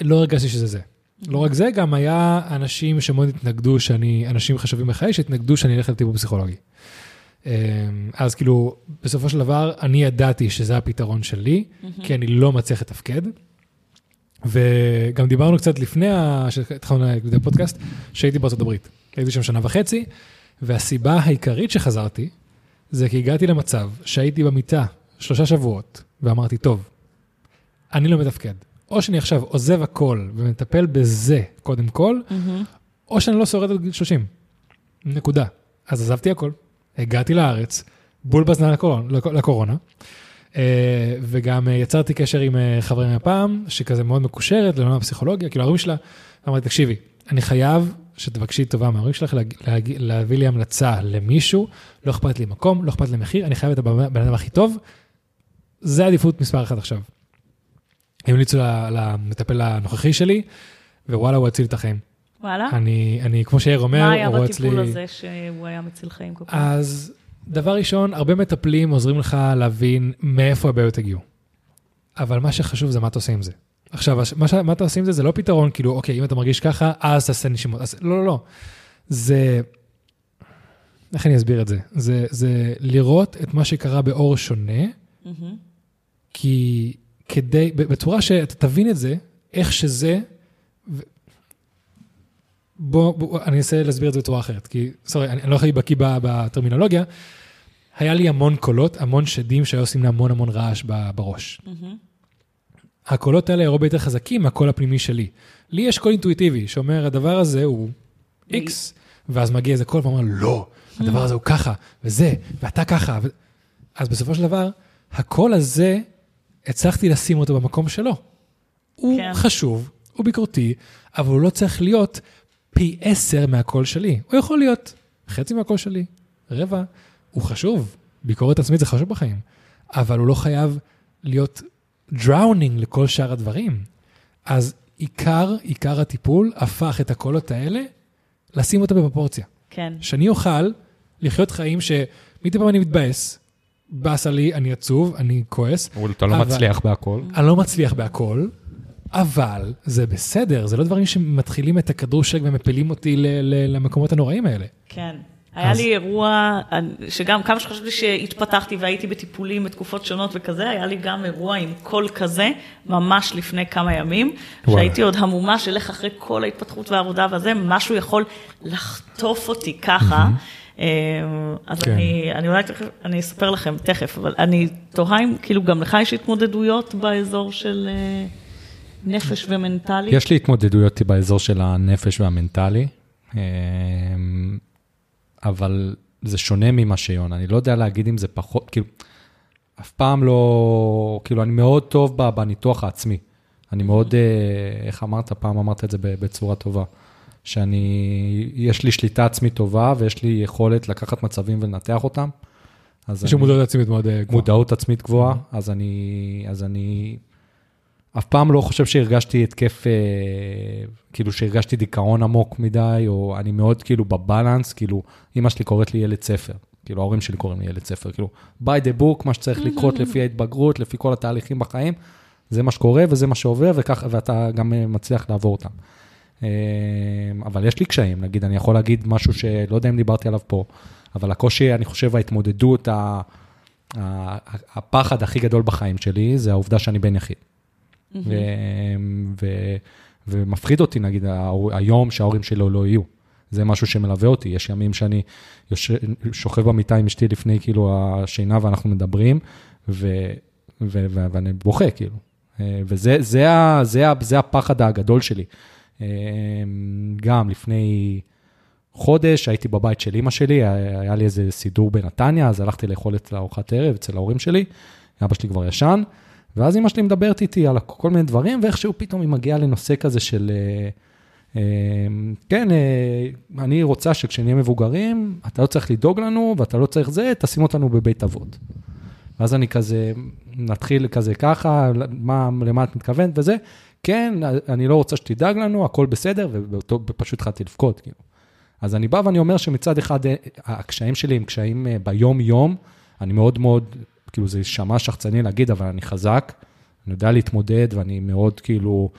לא הרגשתי שזה זה. לא רק זה, גם היה אנשים שמאוד התנגדו שאני, אנשים חשובים בחיי, שהתנגדו שאני אלך לטיפול פסיכולוגי. אה, אז כאילו, בסופו של דבר, אני ידעתי שזה הפתרון שלי, כי אני לא מצליח לתפקד. וגם דיברנו קצת לפני ה- שהתחלנו להקליט הפודקאסט, שהייתי בארצות הברית. הייתי שם שנה וחצי, והסיבה העיקרית שחזרתי, זה כי הגעתי למצב שהייתי במיטה שלושה שבועות, ואמרתי, טוב, אני לא מתפקד. או שאני עכשיו עוזב הכל ומטפל בזה קודם כל, מהמם. או שאני לא שורד עד גיל 30. נקודה. אז עזבתי הכל, הגעתי לארץ, בול בזמן לקורונה, לקורונה אה, וגם אה, יצרתי קשר עם אה, חברים מהפעם, שכזה מאוד מקושרת לעולם הפסיכולוגיה, כאילו ההורים שלה, אמרתי, תקשיבי, אני חייב שתבקשי טובה מההורים שלך להג- להג- להביא לי המלצה למישהו, לא אכפת לי מקום, לא אכפת לי מחיר, אני חייב את הבן אדם הכי טוב, זה עדיפות מספר אחת עכשיו. המליצו למטפל הנוכחי שלי, ווואלה, הוא הציל את החיים. וואלה? אני, אני, כמו שיאיר אומר, מה היה הוא רואה אצלי... בטיפול הזה שהוא היה מציל חיים כל כך? אז דבר ראשון, הרבה מטפלים עוזרים לך להבין מאיפה הבעיות הגיעו. אבל מה שחשוב זה מה אתה עושה עם זה. עכשיו, מה, ש... מה אתה עושה עם זה זה לא פתרון, כאילו, אוקיי, אם אתה מרגיש ככה, אז תעשה נשימות. אז... לא, לא, לא. זה... איך אני אסביר את זה? זה, זה לראות את מה שקרה באור שונה, מהמם. כי כדי, בצורה שאתה תבין את זה, איך שזה, ו... בוא, בוא, אני אנסה להסביר את זה בצורה אחרת, כי, sorry, אני, אני לא הכי בקיא בטרמינולוגיה, היה לי המון קולות, המון שדים שהיו עושים לי המון המון רעש בראש. מהמם. הקולות האלה הרבה יותר חזקים מהקול הפנימי שלי. לי יש קול אינטואיטיבי שאומר, הדבר הזה הוא X, ואז מגיע איזה קול ואומר, לא, הדבר הזה הוא ככה, וזה, ואתה ככה. ו... אז בסופו של דבר, הקול הזה, הצלחתי לשים אותו במקום שלו. הוא כן. חשוב, הוא ביקורתי, אבל הוא לא צריך להיות פי עשר מהקול שלי. הוא יכול להיות חצי מהקול שלי, רבע. הוא חשוב, ביקורת עצמית זה חשוב בחיים, אבל הוא לא חייב להיות drowning לכל שאר הדברים. אז עיקר, עיקר הטיפול הפך את הקולות האלה, לשים אותם בפרופורציה. כן. שאני אוכל לחיות חיים שמדי פעם אני מתבאס, באסה לי, אני עצוב, אני כועס, אבל אתה לא אבל- מצליח בהכל. אני לא מצליח בהכל, אבל זה בסדר, זה לא דברים שמתחילים את הכדור שלג ומפילים אותי ל- ל- למקומות הנוראים האלה. כן. היה אז- לי אירוע, שגם כמה שחשבתי שהתפתחתי והייתי בטיפולים בתקופות שונות וכזה, היה לי גם אירוע עם קול כזה, ממש לפני כמה ימים, וואלה. שהייתי עוד המומה של איך אחרי כל ההתפתחות והעבודה וזה, משהו יכול לחטוף אותי ככה. אה, אז כן. אני, אני אולי תכף, אני אספר לכם תכף, אבל אני תוהה אם כאילו גם לך יש התמודדויות באזור של אה, נפש ומנטלי? יש לי התמודדויות באזור של הנפש והמנטלי, אמ, אבל זה שונה ממה שיון, אני לא יודע להגיד אם זה פחות, כאילו, אף פעם לא, כאילו, אני מאוד טוב בניתוח העצמי. אני מאוד, אה, איך אמרת? פעם אמרת את זה בצורה טובה. שאני, יש לי שליטה עצמית טובה ויש לי יכולת לקחת מצבים ולנתח אותם. יש לי מודעות עצמית מאוד אה, גבוהה. מודעות עצמית גבוהה, אז אני, אז אני אף פעם לא חושב שהרגשתי התקף, אה, כאילו שהרגשתי דיכאון עמוק מדי, או אני מאוד כאילו בבלנס, כאילו, אמא שלי קוראת לי ילד ספר, כאילו ההורים שלי קוראים לי ילד ספר, כאילו, by the book, מה שצריך לקרות לפי ההתבגרות, לפי כל התהליכים בחיים, זה מה שקורה וזה מה שעובר, וכך, ואתה גם אה, מצליח לעבור אותם. אה, אבל יש לי קשיים, נגיד, אני יכול להגיד משהו שלא יודע אם דיברתי עליו פה, אבל הקושי, אני חושב, ההתמודדות, ה- הפחד הכי גדול בחיים שלי, זה העובדה שאני בן יחיד. ו- ו- ומפחיד אותי, נגיד, היום שההורים שלו לא יהיו. זה משהו שמלווה אותי. יש ימים שאני יושב, שוכב במיטה עם אשתי לפני כאילו השינה ואנחנו מדברים, ו, ו, ו, ואני בוכה, כאילו. אה, וזה זה, ה- זה, ה- זה הפחד הגדול שלי. אה, גם לפני חודש הייתי בבית של אימא שלי, היה היה לי איזה סידור בנתניה, אז הלכתי לאכול אצל ארוחת ערב, אצל ההורים שלי, אבא שלי כבר ישן, ואז אימא שלי מדברת איתי על כל מיני דברים, ואיכשהו פתאום היא מגיעה לנושא כזה של, אה, אה, כן, אה, אני רוצה שכשנהיה מבוגרים, אתה לא צריך לדאוג לנו, ואתה לא צריך זה, תשים אותנו בבית אבות. ואז אני כזה, נתחיל כזה ככה, מה, למה את מתכוונת וזה, כן, אני לא רוצה שתדאג לנו, הכל בסדר, ופשוט התחלתי לבכות, כאילו. אז אני בא ואני אומר שמצד אחד, הקשיים שלי הם קשיים ביום-יום, אני מאוד מאוד, כאילו זה יישמע שחצני להגיד, אבל אני חזק, אני יודע להתמודד, ואני מאוד כאילו,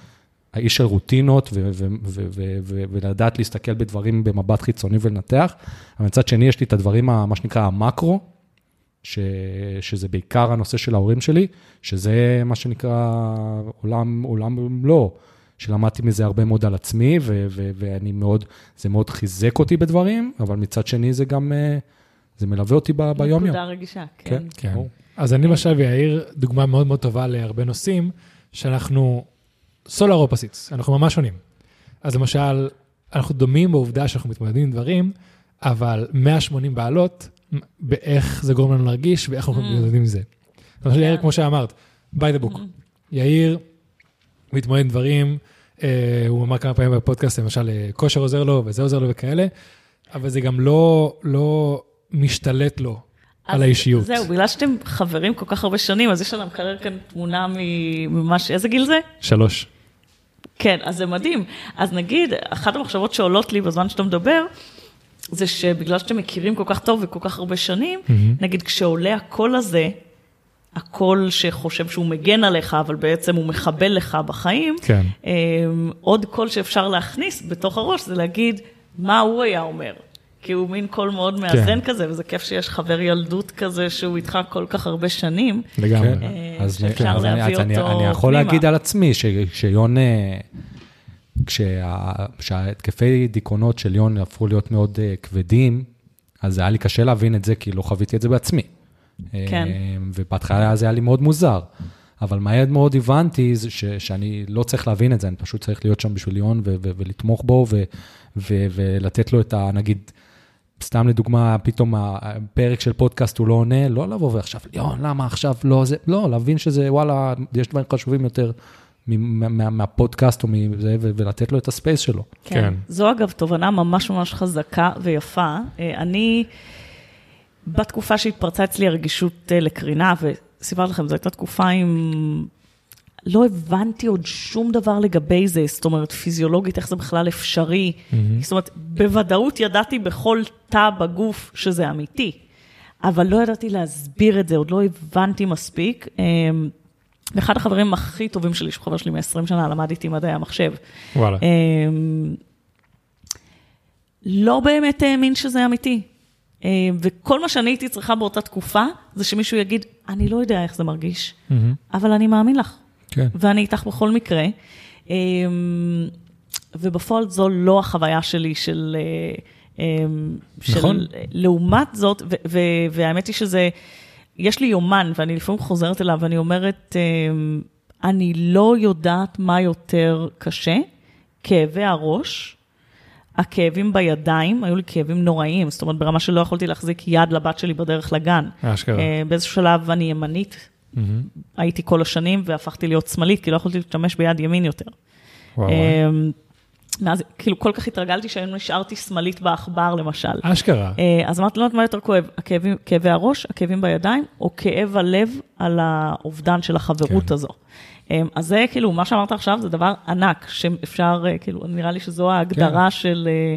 האיש של רוטינות, ו- ו- ו- ו- ו- ולדעת להסתכל בדברים במבט חיצוני ולנתח, אבל מצד שני יש לי את הדברים, ה- מה שנקרא המקרו, ש, שזה בעיקר הנושא של ההורים שלי, שזה מה שנקרא עולם, עולם ומלואו, שלמדתי מזה הרבה מאוד על עצמי, ו, ו, ואני מאוד, זה מאוד חיזק אותי בדברים, אבל מצד שני זה גם, אה, זה מלווה אותי ב- ביום-יום. נקודה רגישה, כן. כן. ברור. אז אני למשל אעיר דוגמה מאוד מאוד טובה להרבה נושאים, שאנחנו סולר אופסיטס, אנחנו ממש שונים. אז למשל, אנחנו דומים בעובדה שאנחנו מתמודדים עם דברים, אבל 180 בעלות, באיך זה גורם לנו להרגיש ואיך אנחנו Mm. מתמודדים עם זה. למשל, יאיר, כמו שאמרת, by the book. יאיר מתמודד עם דברים, אה, הוא אמר כמה פעמים בפודקאסט, למשל, אה, כושר עוזר לו וזה עוזר לו וכאלה, אבל זה גם לא, לא משתלט לו על אז האישיות. זהו, בגלל שאתם חברים כל כך הרבה שנים, אז יש לנו מקרר כאן תמונה ממש, איזה גיל זה? שלוש. כן, אז זה מדהים. אז נגיד, אחת המחשבות שעולות לי בזמן שאתה מדבר, זה שבגלל שאתם מכירים כל כך טוב וכל כך הרבה שנים, נגיד כשעולה הקול הזה, הקול שחושב שהוא מגן עליך, אבל בעצם הוא מחבל לך בחיים, כן. אמ, עוד קול שאפשר להכניס בתוך הראש זה להגיד מה הוא היה אומר. כי הוא מין קול מאוד מאזן כזה, וזה כיף שיש חבר ילדות כזה שהוא איתך כל כך הרבה שנים. לגמרי. כן. אה, אז שאפשר אז אני- להביא אז אני- אותו אני יכול פנימה. להגיד על עצמי, ש- כשיון, אה, כשה- כשההתקפי דיכאונות של יון הפכו להיות מאוד אה, כבדים, אז היה לי קשה להבין את זה, כי לא חוויתי את זה בעצמי. כן. ובהתחלה זה היה לי מאוד מוזר. אבל מהר מאוד הבנתי זה ש, שאני לא צריך להבין את זה, אני פשוט צריך להיות שם בשביל יון ו- ו- ולתמוך בו ו- ו- ולתת לו את ה... נגיד, סתם לדוגמה, פתאום הפרק של פודקאסט הוא לא עונה, לא לבוא ועכשיו, יון, למה עכשיו לא זה? לא, להבין שזה, וואלה, יש דברים חשובים יותר מ- מה- מהפודקאסט או מזה, ולתת לו את הספייס שלו. כן. כן. זו אגב תובנה ממש ממש חזקה ויפה. אה, אני, בתקופה שהתפרצה אצלי הרגישות אה, לקרינה, וסיפרתי לכם, זו הייתה תקופה עם... לא הבנתי עוד שום דבר לגבי זה, זאת אומרת, פיזיולוגית, איך זה בכלל אפשרי. זאת אומרת, בוודאות ידעתי בכל תא בגוף שזה אמיתי, אבל לא ידעתי להסביר את זה, עוד לא הבנתי מספיק. אמ, ואחד החברים הכי טובים שלי, שהוא חבר שלי מ-20 שנה, למד איתי מדעי המחשב. וואלה. אמ, לא באמת האמין שזה אמיתי. אמ, וכל מה שאני הייתי צריכה באותה תקופה, זה שמישהו יגיד, אני לא יודע איך זה מרגיש, אבל אני מאמין לך, כן. ואני איתך בכל מקרה. אמ, ובפועל זו לא החוויה שלי של... אה, אמ, של נכון. לעומת זאת, והאמת היא שזה, יש לי יומן, ואני לפעמים חוזרת אליו, ואני אומרת, אמ, אני לא יודעת מה יותר קשה, כאבי הראש, הכאבים בידיים, היו לי כאבים נוראיים, זאת אומרת, ברמה שלא יכולתי להחזיק יד לבת שלי בדרך לגן. אשכרה. אה, באיזשהו שלב אני ימנית, הייתי כל השנים, והפכתי להיות שמאלית, כי לא יכולתי להשתמש ביד ימין יותר. וואו, וואו. אמ, מאז, כאילו, כל כך התרגלתי שהיום נשארתי שמאלית בעכבר, למשל. אשכרה. אה, אז אמרתי, לא יודעת מה יותר כואב, הכאבים, כאבי הראש, הכאבים בידיים, או כאב הלב על האובדן של החברות כן. הזו. אה, אז זה כאילו, מה שאמרת עכשיו זה דבר ענק, שאפשר, אה, כאילו, נראה לי שזו ההגדרה כן. של אה,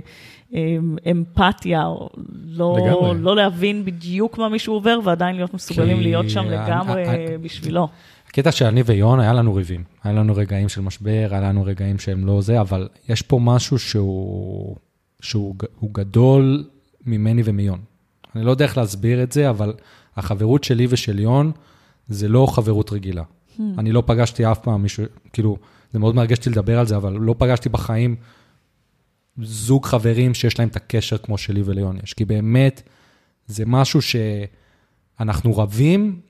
אמפתיה, או לא, לגמרי. לא להבין בדיוק מה מישהו עובר, ועדיין להיות מסוגלים להיות שם לגמרי בשבילו. הקטע שאני ויון, היה לנו ריבים. היה לנו רגעים של משבר, היה לנו רגעים שהם לא זה, אבל יש פה משהו שהוא, שהוא גדול ממני ומיון. אני לא יודע איך להסביר את זה, אבל החברות שלי ושל יון, זה לא חברות רגילה. אני לא פגשתי אף פעם מישהו, כאילו, זה מאוד מרגש אותי לדבר על זה, אבל לא פגשתי בחיים זוג חברים שיש להם את הקשר כמו שלי וליון יש. כי באמת, זה משהו שאנחנו רבים,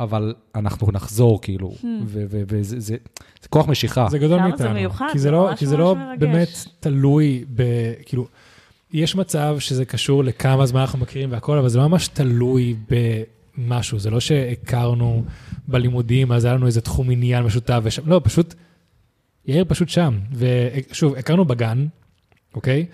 אבל אנחנו נחזור, כאילו, ו- וזה זה, זה כוח משיכה. זה גדול מאיתנו. זה מיוחד, כי זה זה לא, כי זה לא. באמת תלוי ב... כאילו, יש מצב שזה קשור לכמה זמן אנחנו מכירים והכל, אבל זה לא ממש תלוי במשהו. זה לא שהכרנו בלימודים, אז היה לנו איזה תחום עניין משותף ושם. לא, פשוט, יאיר פשוט שם. ושוב, הכרנו בגן, אוקיי?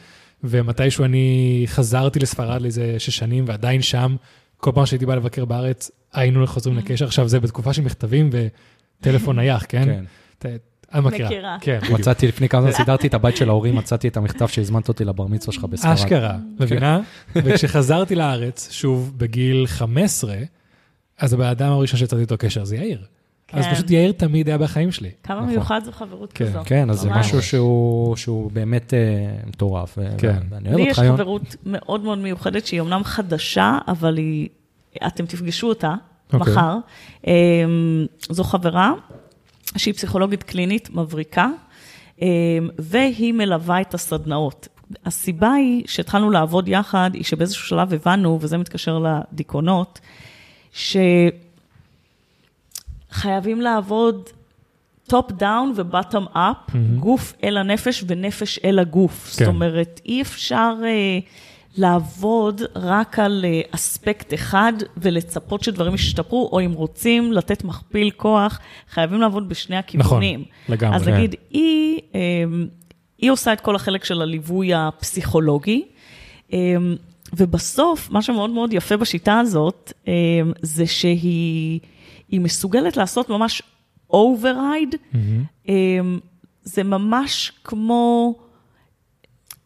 ומתישהו אני חזרתי לספרד לאיזה שש שנים, ועדיין שם, כל פעם שהייתי בא לבקר בארץ, היינו חוזרים לקשר. עכשיו, זה בתקופה של מכתבים וטלפון נייח, כן? כן. את מכירה. מכירה. כן, בדיוק. מצאתי לפני כמה זמן, סידרתי את הבית של ההורים, מצאתי את המכתב שהזמנת אותי לבר מצווה שלך בספרד. אשכרה, מבינה? וכשחזרתי לארץ, שוב בגיל 15, אז הבן אדם הראשון שיצרתי איתו קשר זה יאיר. אז כן. פשוט יאיר תמיד היה בחיים שלי. כמה נכון. מיוחד זו חברות כן, כזו. כן, אז זה ממש. משהו שהוא, שהוא באמת אה, מטורף. כן. ואני אוהב לי יש אותך, יון. חברות מאוד מאוד מיוחדת, שהיא אמנם חדשה, אבל היא, אתם תפגשו אותה אוקיי. מחר. אמ, זו חברה שהיא פסיכולוגית קלינית מבריקה, אמ, והיא מלווה את הסדנאות. הסיבה היא שהתחלנו לעבוד יחד, היא שבאיזשהו שלב הבנו, וזה מתקשר לדיכאונות, שחייבים לעבוד top down ו bottom up, גוף אל הנפש ונפש אל הגוף. כן. זאת אומרת, אי אפשר אה, לעבוד רק על אה, אספקט אחד ולצפות שדברים ישתפרו, או אם רוצים לתת מכפיל כוח, חייבים לעבוד בשני הכיוונים. לגמרי, אז כן. נגיד, היא, אה, היא עושה את כל החלק של הליווי הפסיכולוגי, אה, ובסוף, מה שמאוד מאוד יפה בשיטה הזאת, אה, זה שהיא היא מסוגלת לעשות ממש override, אמ, זה ממש כמו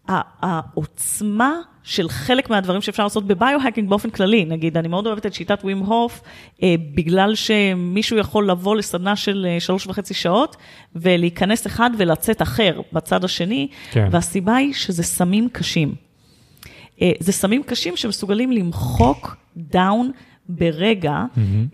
העוצמה של חלק מהדברים שאפשר לעשות בביו-האקינג באופן כללי. נגיד, אני מאוד אוהבת את שיטת ווים הוף, אה, בגלל שמישהו יכול לבוא לסדנה של אה, שלוש וחצי שעות, ולהיכנס אחד ולצאת אחר בצד השני, כן. והסיבה היא שזה סמים קשים. אה, זה סמים קשים שמסוגלים למחוק דאון ברגע,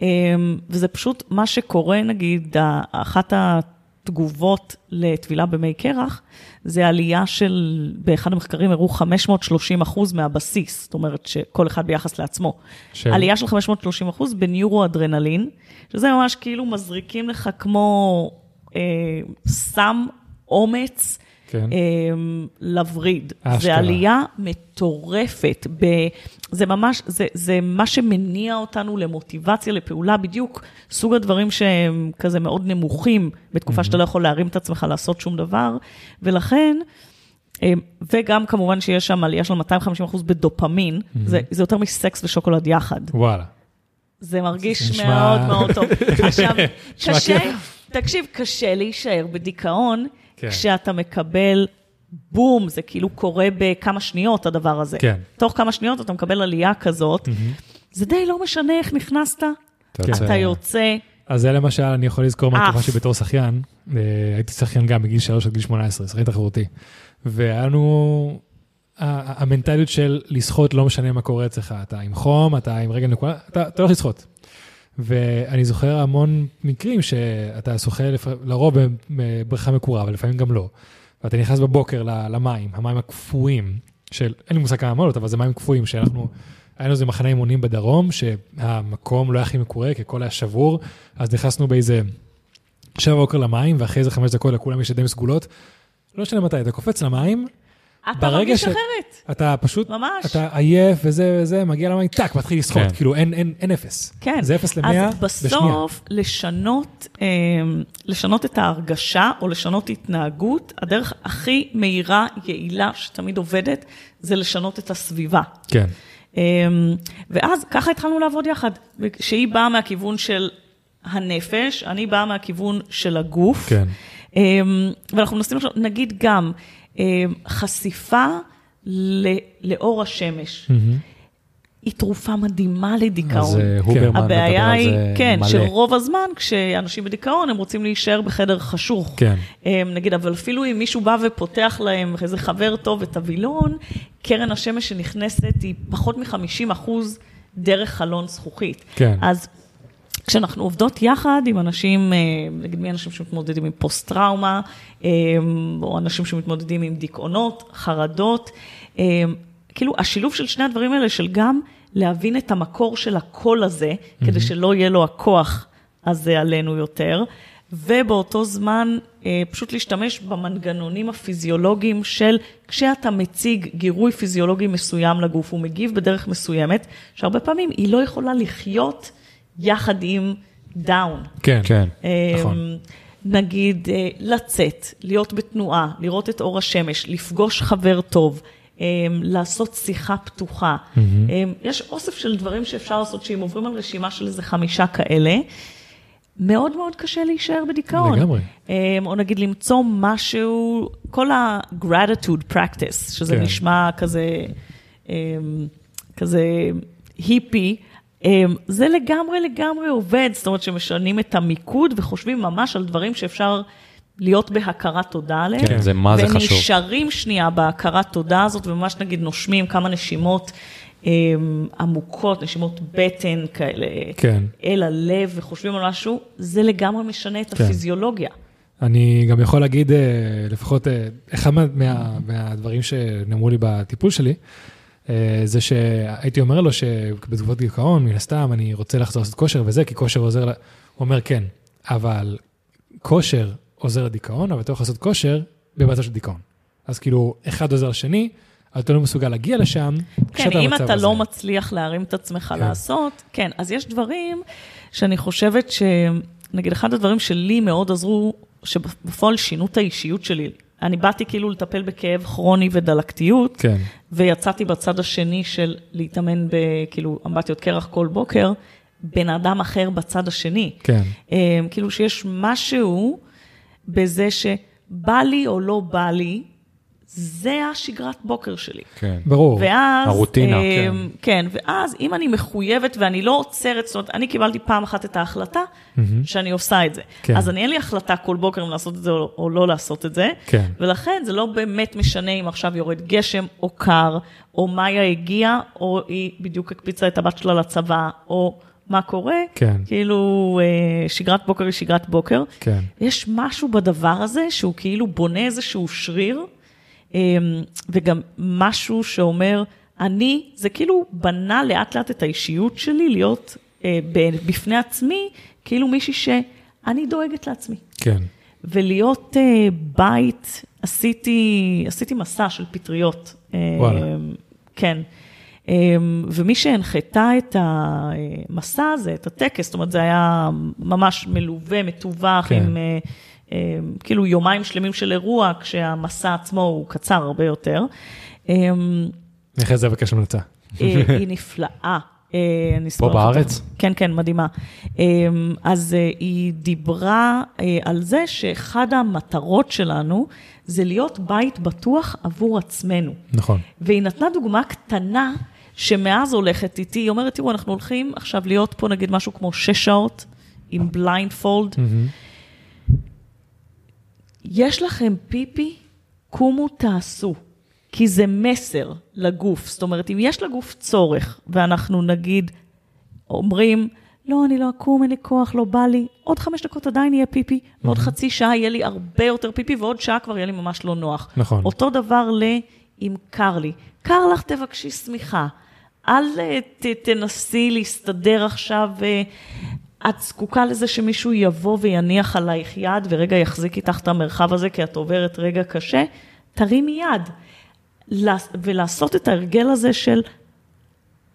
אמ, וזה פשוט מה שקורה, נגיד, אחת התגובות לטבילה במי קרח, זה עלייה של, באחד המחקרים הראו 530 אחוז מהבסיס, זאת אומרת שכל אחד ביחס לעצמו. של? עלייה של 530 אחוז בניורו-אדרנלין, שזה ממש כאילו מזריקים לך כמו אה, סם אומץ. כן. אמ, לווריד. אשכרה. זה עלייה מטורפת. ב, זה ממש, זה, זה מה שמניע אותנו למוטיבציה, לפעולה, בדיוק סוג הדברים שהם כזה מאוד נמוכים, בתקופה שאתה לא יכול להרים את עצמך לעשות שום דבר, ולכן... אמ, וגם כמובן שיש שם עלייה של 250 אחוז בדופמין, זה, זה יותר מסקס ושוקולד יחד. וואלה. זה מרגיש נשמע- מאוד מאוד טוב. <laughs> עכשיו, קשה. תקשיב, קשה להישאר בדיכאון, כן. כשאתה מקבל בום, זה כאילו קורה בכמה שניות, הדבר הזה. כן. תוך כמה שניות אתה מקבל עלייה כזאת, זה די לא משנה איך נכנסת, אתה יוצא- אתה יוצא, אז זה למשל, אני יכול לזכור. מהתקופה שלי בתור שחיין, אה, הייתי שחיין גם בגיל 3 עד גיל 18, שחיין תחרותי. והיה לנו המנטליות של לשחות, לא משנה מה קורה אצלך, אתה עם חום, אתה עם רגל נקודה, אתה אתה הולך לשחות. ואני זוכר המון מקרים שאתה שוחה לפ- לרוב בבריכה מקורה, אבל לפעמים גם לא. ואתה נכנס בבוקר למים, המים הקפואים, של, אין לי מושג כמה מעלות, אבל זה מים קפואים, שאנחנו, היה לנו איזה מחנה אימונים בדרום, שהמקום לא היה הכי מקורה, כי הכל היה שבור, אז נכנסנו באיזה שבע בבוקר למים, ואחרי איזה חמש דקות לכולם יש ידיים סגולות. לא משנה מתי, אתה קופץ למים, אתה מרגיש ש- אחרת, אתה פשוט, ממש. אתה עייף וזה וזה, מגיע למים, טאק, מתחיל לשחות, כן. כאילו אין, אין, אין אפס. כן. זה אפס למאה אז בשנייה. בסוף, לשנות, אה, לשנות את ההרגשה או לשנות התנהגות, הדרך הכי מהירה, יעילה, שתמיד עובדת, זה לשנות את הסביבה. כן. אמ, ואז ככה התחלנו לעבוד יחד, שהיא באה מהכיוון של הנפש, אני באה מהכיוון של הגוף. כן. אמ, ואנחנו מנסים עכשיו, נגיד גם, חשיפה ל- לאור השמש. היא תרופה מדהימה אז לדיכאון. אה, הוברמן מדבר הבעיה על היא, זה כן, מלא. שרוב הזמן כשאנשים בדיכאון, הם רוצים להישאר בחדר חשוך. כן. אמ, נגיד, אבל אפילו אם מישהו בא ופותח להם איזה חבר טוב את הווילון, קרן השמש שנכנסת היא פחות מ-50 אחוז דרך חלון זכוכית. כן. אז כשאנחנו עובדות יחד עם אנשים, אה, נגיד מי אנשים שמתמודדים עם פוסט-טראומה, אה, או אנשים שמתמודדים עם דיכאונות, חרדות, אה, כאילו השילוב של שני הדברים האלה, של גם להבין את המקור של הקול הזה, כדי שלא יהיה לו הכוח הזה עלינו יותר, ובאותו זמן פשוט להשתמש במנגנונים הפיזיולוגיים של כשאתה מציג גירוי פיזיולוגי מסוים לגוף, הוא מגיב בדרך מסוימת, שהרבה פעמים היא לא יכולה לחיות יחד עם דאון. כן. כן. נכון. אמ, נגיד, אה, לצאת, להיות בתנועה, לראות את אור השמש, לפגוש חבר טוב, אמ, לעשות שיחה פתוחה. אמ, יש אוסף של דברים שאפשר לעשות, שאם עוברים על רשימה של איזה חמישה כאלה, מאוד מאוד קשה להישאר בדיכאון. לגמרי. או נגיד למצוא משהו, כל ה-gratitude practice, שזה כן. נשמע כזה, כזה היפי, זה לגמרי לגמרי עובד, זאת אומרת שמשנים את המיקוד וחושבים ממש על דברים שאפשר להיות בהכרת תודה עליהם. כן, זה מה זה חשוב. ונשארים שנייה בהכרת תודה הזאת, וממש נגיד נושמים כמה נשימות אמ, עמוקות, נשימות בטן כאלה, כן. אל הלב, וחושבים על משהו, זה לגמרי משנה את כן. הפיזיולוגיה. אני גם יכול להגיד, אה, לפחות אה, אחד מה, מה, מהדברים שנאמרו לי בטיפול שלי, זה שהייתי אומר לו שבתגובות דיכאון, מן הסתם, אני רוצה לחזור לעשות כושר וזה, כי כושר עוזר, הוא אומר כן, אבל כושר עוזר לדיכאון, אבל אתה יכול לעשות כושר במצב של דיכאון. אז כאילו, אחד עוזר לשני, אתה לא מסוגל להגיע לשם, כן, אם אתה הזה. לא מצליח להרים את עצמך כן. לעשות, כן, אז יש דברים שאני חושבת ש... נגיד, אחד הדברים שלי מאוד עזרו, שבפועל שינו את האישיות שלי. אני באתי כאילו לטפל בכאב כרוני ודלקתיות, כן, ויצאתי בצד השני של להתאמן בכאילו אמבטיות קרח כל בוקר, בן אדם אחר בצד השני. כן, אה, כאילו שיש משהו בזה שבא לי או לא בא לי, זה השגרת בוקר שלי. כן. ברור. ואז, הרוטינה, אה, כן. כן, ואז אם אני מחויבת ואני לא עוצרת, זאת אומרת, אני קיבלתי פעם אחת את ההחלטה שאני עושה את זה. כן. אז אני אין לי החלטה כל בוקר אם לעשות את זה או, או לא לעשות את זה. כן. ולכן זה לא באמת משנה אם עכשיו יורד גשם או קר, או מאיה הגיעה, או היא בדיוק הקפיצה את הבת שלה לצבא, או מה קורה. כן. כאילו, אה, שגרת בוקר היא שגרת בוקר. כן. יש משהו בדבר הזה שהוא כאילו בונה איזשהו שריר, וגם משהו שאומר, אני, זה כאילו בנה לאט לאט את האישיות שלי להיות אה, בפני עצמי, כאילו מישהי שאני דואגת לעצמי. כן. ולהיות אה, בית, עשיתי, עשיתי מסע של פטריות. אה, וואלה. כן. אה, ומי שהנחתה את המסע הזה, את הטקס, זאת אומרת, זה היה ממש מלווה, מתווך, כן. עם כאילו יומיים שלמים של אירוע, כשהמסע עצמו הוא קצר הרבה יותר. אני אחרי זה אבקש המלצה. אה, היא נפלאה. אה, לך בארץ? כן, כן, מדהימה. אה, אז אה, היא דיברה על זה שאחד המטרות שלנו זה להיות בית בטוח עבור עצמנו. נכון. והיא נתנה דוגמה קטנה שמאז הולכת איתי, היא אומרת, תראו, אנחנו הולכים עכשיו להיות פה נגיד משהו כמו שש שעות עם blindfold. יש לכם פיפי, קומו תעשו. כי זה מסר לגוף. זאת אומרת, אם יש לגוף צורך, ואנחנו נגיד, אומרים, לא, אני לא אקום, אין לי כוח, לא בא לי, עוד חמש דקות עדיין יהיה פיפי, ועוד חצי שעה יהיה לי הרבה יותר פיפי, ועוד שעה כבר יהיה לי ממש לא נוח. נכון. אותו דבר ל... אם קר לי. קר לך, תבקשי סמיכה. אל אה, ת, תנסי להסתדר עכשיו, אה, את זקוקה לזה שמישהו יבוא ויניח עלייך יד ורגע יחזיק איתך את המרחב הזה, כי את עוברת רגע קשה, תרימי יד. לעש- ולעשות את ההרגל הזה של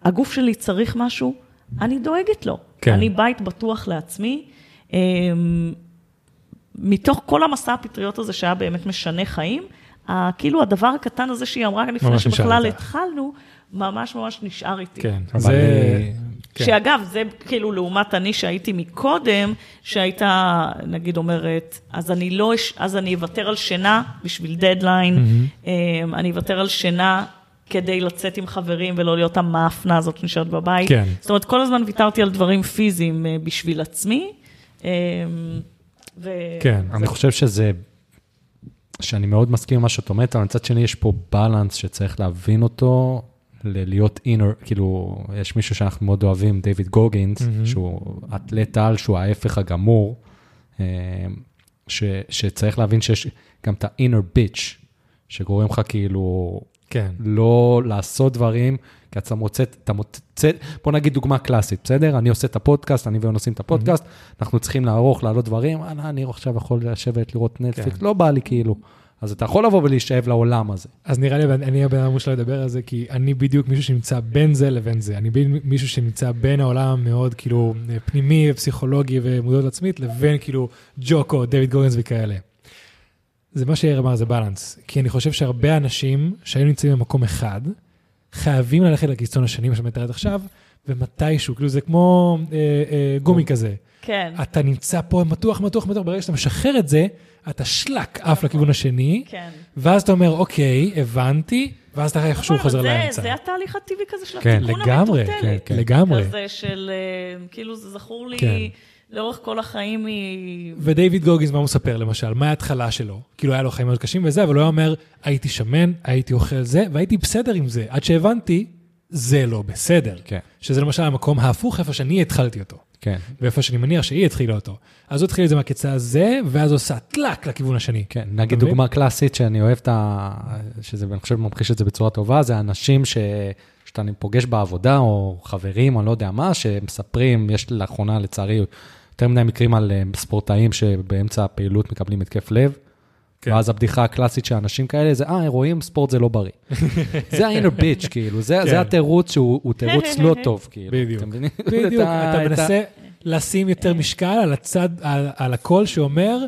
הגוף שלי צריך משהו, אני דואגת לו. כן. אני בית בטוח לעצמי. אמ, מתוך כל המסע הפטריות הזה שהיה באמת משנה חיים, כאילו הדבר הקטן הזה שהיא אמרה לפני שבכלל. התחלנו, ממש ממש נשאר איתי. כן, אבל, זה... כן. שאגב, זה כאילו לעומת אני שהייתי מקודם, שהייתה, נגיד אומרת, אז אני לא, אש- אז אני אוותר על שינה בשביל דדליין, אמ, אני אוותר על שינה כדי לצאת עם חברים ולא להיות המאפנה הזאת שנשארת בבית. כן. זאת אומרת, כל הזמן ויתרתי על דברים פיזיים אה, בשביל עצמי. אמ, ו... כן, אני חושב שזה, שאני מאוד מסכים עם מה שאת אומרת, אבל מצד שני יש פה בלנס שצריך להבין אותו, ל- להיות אינר, כאילו, יש מישהו שאנחנו מאוד אוהבים, דיוויד גוגינס, מהמם. שהוא אתלט על, שהוא ההפך הגמור, אה, ש, שצריך להבין שיש גם את ה-inner bitch, שגורם לך כאילו כן. לא לעשות דברים, כי אתה מוצא, אתה מוצא, בוא נגיד דוגמה קלאסית, בסדר? אני עושה את הפודקאסט, אני ויון עושים את הפודקאסט, אנחנו צריכים לערוך, לעלות דברים, אני עכשיו יכול לשבת, לראות נטפליקס, כן. לא בא לי כאילו. אז אתה יכול לבוא ולהישאב לעולם הזה. אז נראה לי, אני הבן אדם שלא לדבר על זה, כי אני בדיוק מישהו שנמצא בין זה לבין זה. אני בין מישהו שנמצא בין העולם המאוד כאילו פנימי ופסיכולוגי ומודעות עצמית, לבין כאילו ג'וקו, דויד גורנס וכאלה. זה מה שיאיר אמר, זה בלנס. כי אני חושב שהרבה אנשים שהיו נמצאים במקום אחד, חייבים ללכת לקיצון השני, מה שאת מתארת עכשיו, ומתישהו, כאילו זה כמו אה, אה, גומי כזה. כן, אתה נמצא פה מתוח, מתוח, מתוח, ברגע שאתה משחרר את זה, אתה שלק עף לכיוון השני, כן. ואז אתה אומר, אוקיי, הבנתי, ואז אתה איכשהו אבל חוזר זה- לאמצע. זה התהליך הטבעי כזה של כן, התיקון לגמרי, המטוטלת. כן, כן. לגמרי. כזה של, אה, כאילו זה זכור לי כן. לאורך כל החיים מ... ודייוויד גוגינס, מה הוא מספר למשל? מה ההתחלה שלו? כאילו, היה לו חיים מאוד קשים וזה, אבל הוא היה אומר, הייתי שמן, הייתי אוכל זה, והייתי בסדר עם זה, עד שהבנתי, זה לא בסדר. כן. שזה למשל המקום ההפוך, איפה שאני התחלתי אותו. כן. ואיפה שאני מניח שהיא התחילה אותו. אז הוא התחיל את זה מהקצה הזה, ואז עושה טלאק לכיוון השני. כן, נגיד? דוגמה קלאסית שאני אוהב את ה... שזה, אני חושב, ממחיש את זה בצורה טובה, זה אנשים ש... שאתה פוגש בעבודה, או חברים, או לא יודע מה, שמספרים, יש לאחרונה, לצערי, יותר מדי מקרים על אה, ספורטאים שבאמצע הפעילות מקבלים התקף לב. כן. ואז הבדיחה הקלאסית של אנשים כאלה זה, אה, רואים, ספורט זה לא בריא. <laughs> זה ה-inner bitch, כאילו, זה, כן. זה התירוץ שהוא הוא תירוץ לא <laughs> טוב, כאילו. בדיוק. בדיוק, <laughs> אתה את ה- מנסה לשים יותר משקל על הצד, על, על הקול שאומר,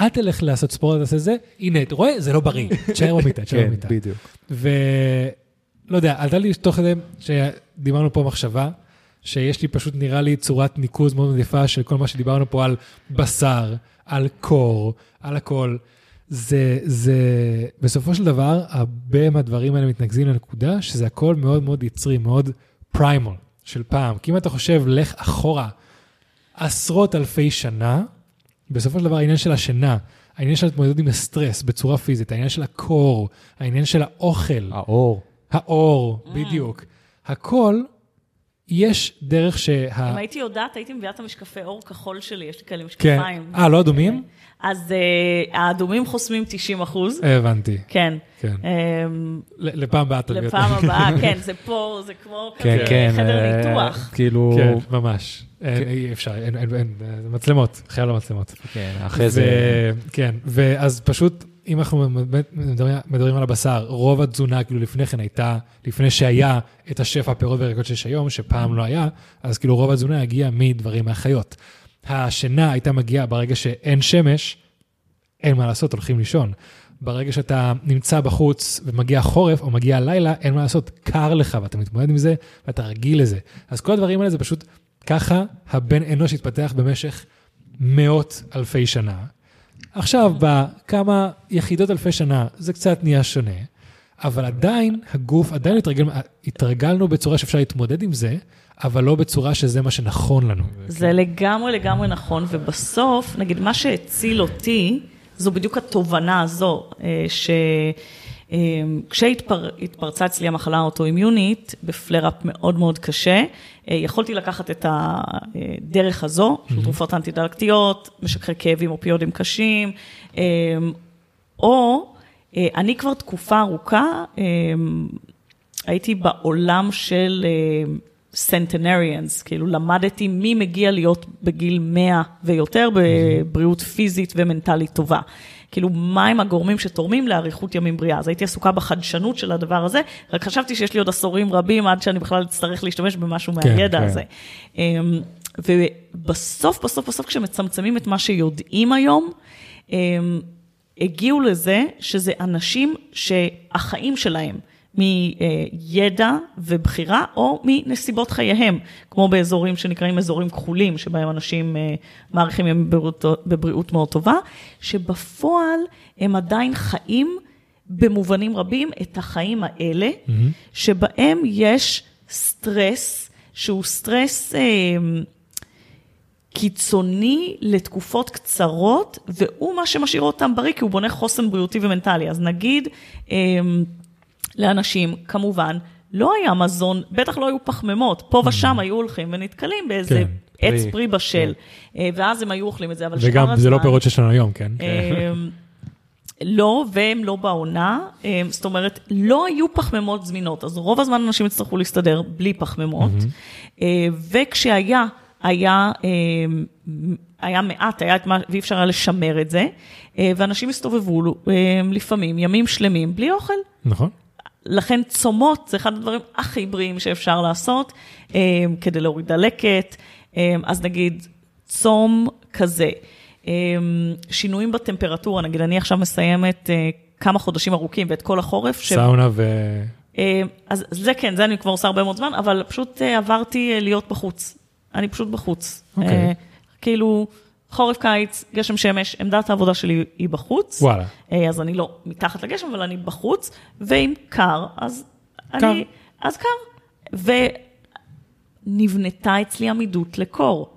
אל תלך לעשות ספורט, תעשה זה, הנה, אתה רואה, זה לא בריא, תשאר במיטה, תשאר כן, במיטה. בדיוק. ולא יודע, עלתה לי תוך כדי שדיברנו פה מחשבה, שיש לי פשוט נראה לי צורת ניקוז מאוד מאוד יפה של כל מה שדיברנו פה על בשר, על קור, על הכל. זה, זה, בסופו של דבר, הרבה מהדברים האלה מתנקזים לנקודה שזה הכל מאוד מאוד יצרי, מאוד פריימול של פעם. כי אם אתה חושב, לך אחורה עשרות אלפי שנה, בסופו של דבר העניין של השינה, העניין של התמודדות עם הסטרס בצורה פיזית, העניין של הקור, העניין של האוכל, האור. האור, בדיוק. הכל, יש דרך שה... אם הייתי יודעת, הייתי מביאה את המשקפי אור כחול שלי, יש לי כאלה כן. משקפיים. אה, לא אדומים? אז אה, האדומים חוסמים 90 אחוז, הבנתי, כן. כן. ל- לפעם הבאה תביא אותה. לפעם הבאה, <laughs> כן, זה פה, זה כמו כן, כזה כן. חדר אה, ניתוח. כאילו, כן, ממש. אין, אי אפשר, אין, אין, אין, זה מצלמות, חייב למצלמות. כן, אחרי זה... כן, ואז פשוט, אם אנחנו מדברים, מדברים על הבשר, רוב התזונה, כאילו לפני כן הייתה, לפני שהיה את השפע הפירות והירקות שיש היום, שפעם לא היה, אז כאילו רוב התזונה הגיעה מדברים מהחיות. השינה הייתה מגיעה ברגע שאין שמש, אין מה לעשות, הולכים לישון. ברגע שאתה נמצא בחוץ ומגיע חורף או מגיע לילה, אין מה לעשות, קר לך ואתה מתמודד עם זה ואתה רגיל לזה. אז כל הדברים האלה זה פשוט ככה הבן אנוש התפתח במשך מאות אלפי שנה. עכשיו, בכמה יחידות אלפי שנה זה קצת נהיה שונה, אבל עדיין הגוף, עדיין התרגל, התרגלנו בצורה שאפשר להתמודד עם זה, אבל לא בצורה שזה מה שנכון לנו. זה לגמרי לגמרי נכון, ובסוף, נגיד, מה שהציל אותי, זו בדיוק התובנה הזו, אה, ש... אה, אצלי המחלה האוטואימיונית בפלראפ מאוד מאוד קשה, אה, יכולתי לקחת את הדרך הזו, של תרופות אנטי-דלקתיות, משככי כאבים אופיודים קשים, או אני כבר תקופה ארוכה הייתי בעולם של סנטנריאנס, כאילו למדתי מי מגיע להיות בגיל 100 ויותר בבריאות פיזית ומנטלית טובה. כאילו, מהם הגורמים שתורמים לאריכות ימים בריאה. אז הייתי עסוקה בחדשנות של הדבר הזה, רק חשבתי שיש לי עוד עשורים רבים עד שאני בכלל אצטרך להשתמש במשהו כן, מהידע כן. הזה. אמ, ובסוף, בסוף, בסוף, כשמצמצמים את מה שיודעים היום, אמ, הגיעו לזה שזה אנשים שהחיים שלהם, מידע ובחירה או מנסיבות חייהם, כמו באזורים שנקראים אזורים כחולים, שבהם אנשים אה, מעריכים ימים בבריאות, בבריאות מאוד טובה, שבפועל הם עדיין חיים במובנים רבים את החיים האלה, mm-hmm. שבהם יש סטרס, שהוא סטרס אה, קיצוני לתקופות קצרות, והוא מה שמשאיר אותם בריא, כי הוא בונה חוסן בריאותי ומנטלי. אז נגיד, אה, לאנשים, כמובן, לא היה מזון, בטח לא היו פחמימות, פה mm. ושם היו הולכים ונתקלים באיזה כן, עץ פרי, פרי בשל, כן. אה, ואז הם היו אוכלים את זה, אבל שאר הזמן... וגם, זה לא פירות שיש לנו היום, כן? אה, לא, והם לא בעונה, אה, זאת אומרת, לא היו פחמימות זמינות, אז רוב הזמן אנשים יצטרכו להסתדר בלי פחמימות, mm-hmm. וכשהיה, היה, היה מעט, היה את מה, ואי אפשר היה לשמר את זה, ואנשים הסתובבו לפעמים ימים שלמים בלי אוכל. נכון. לכן צומות זה אחד הדברים הכי בריאים שאפשר לעשות אה, כדי להוריד דלקת. אה, אז נגיד צום כזה, אה, שינויים בטמפרטורה, נגיד אני עכשיו מסיימת כמה חודשים ארוכים ואת כל החורף. סאונה ו... אז זה כן, זה אני כבר עושה הרבה מאוד זמן, אבל פשוט עברתי להיות בחוץ. אני פשוט בחוץ. אוקיי. כאילו... חורף, קיץ, גשם, שמש, עמדת העבודה שלי היא בחוץ. וואלה. אה, אז אני לא מתחת לגשם, אבל אני בחוץ, ואם קר, אז קר. אני... אז קר. ונבנתה אצלי עמידות לקור.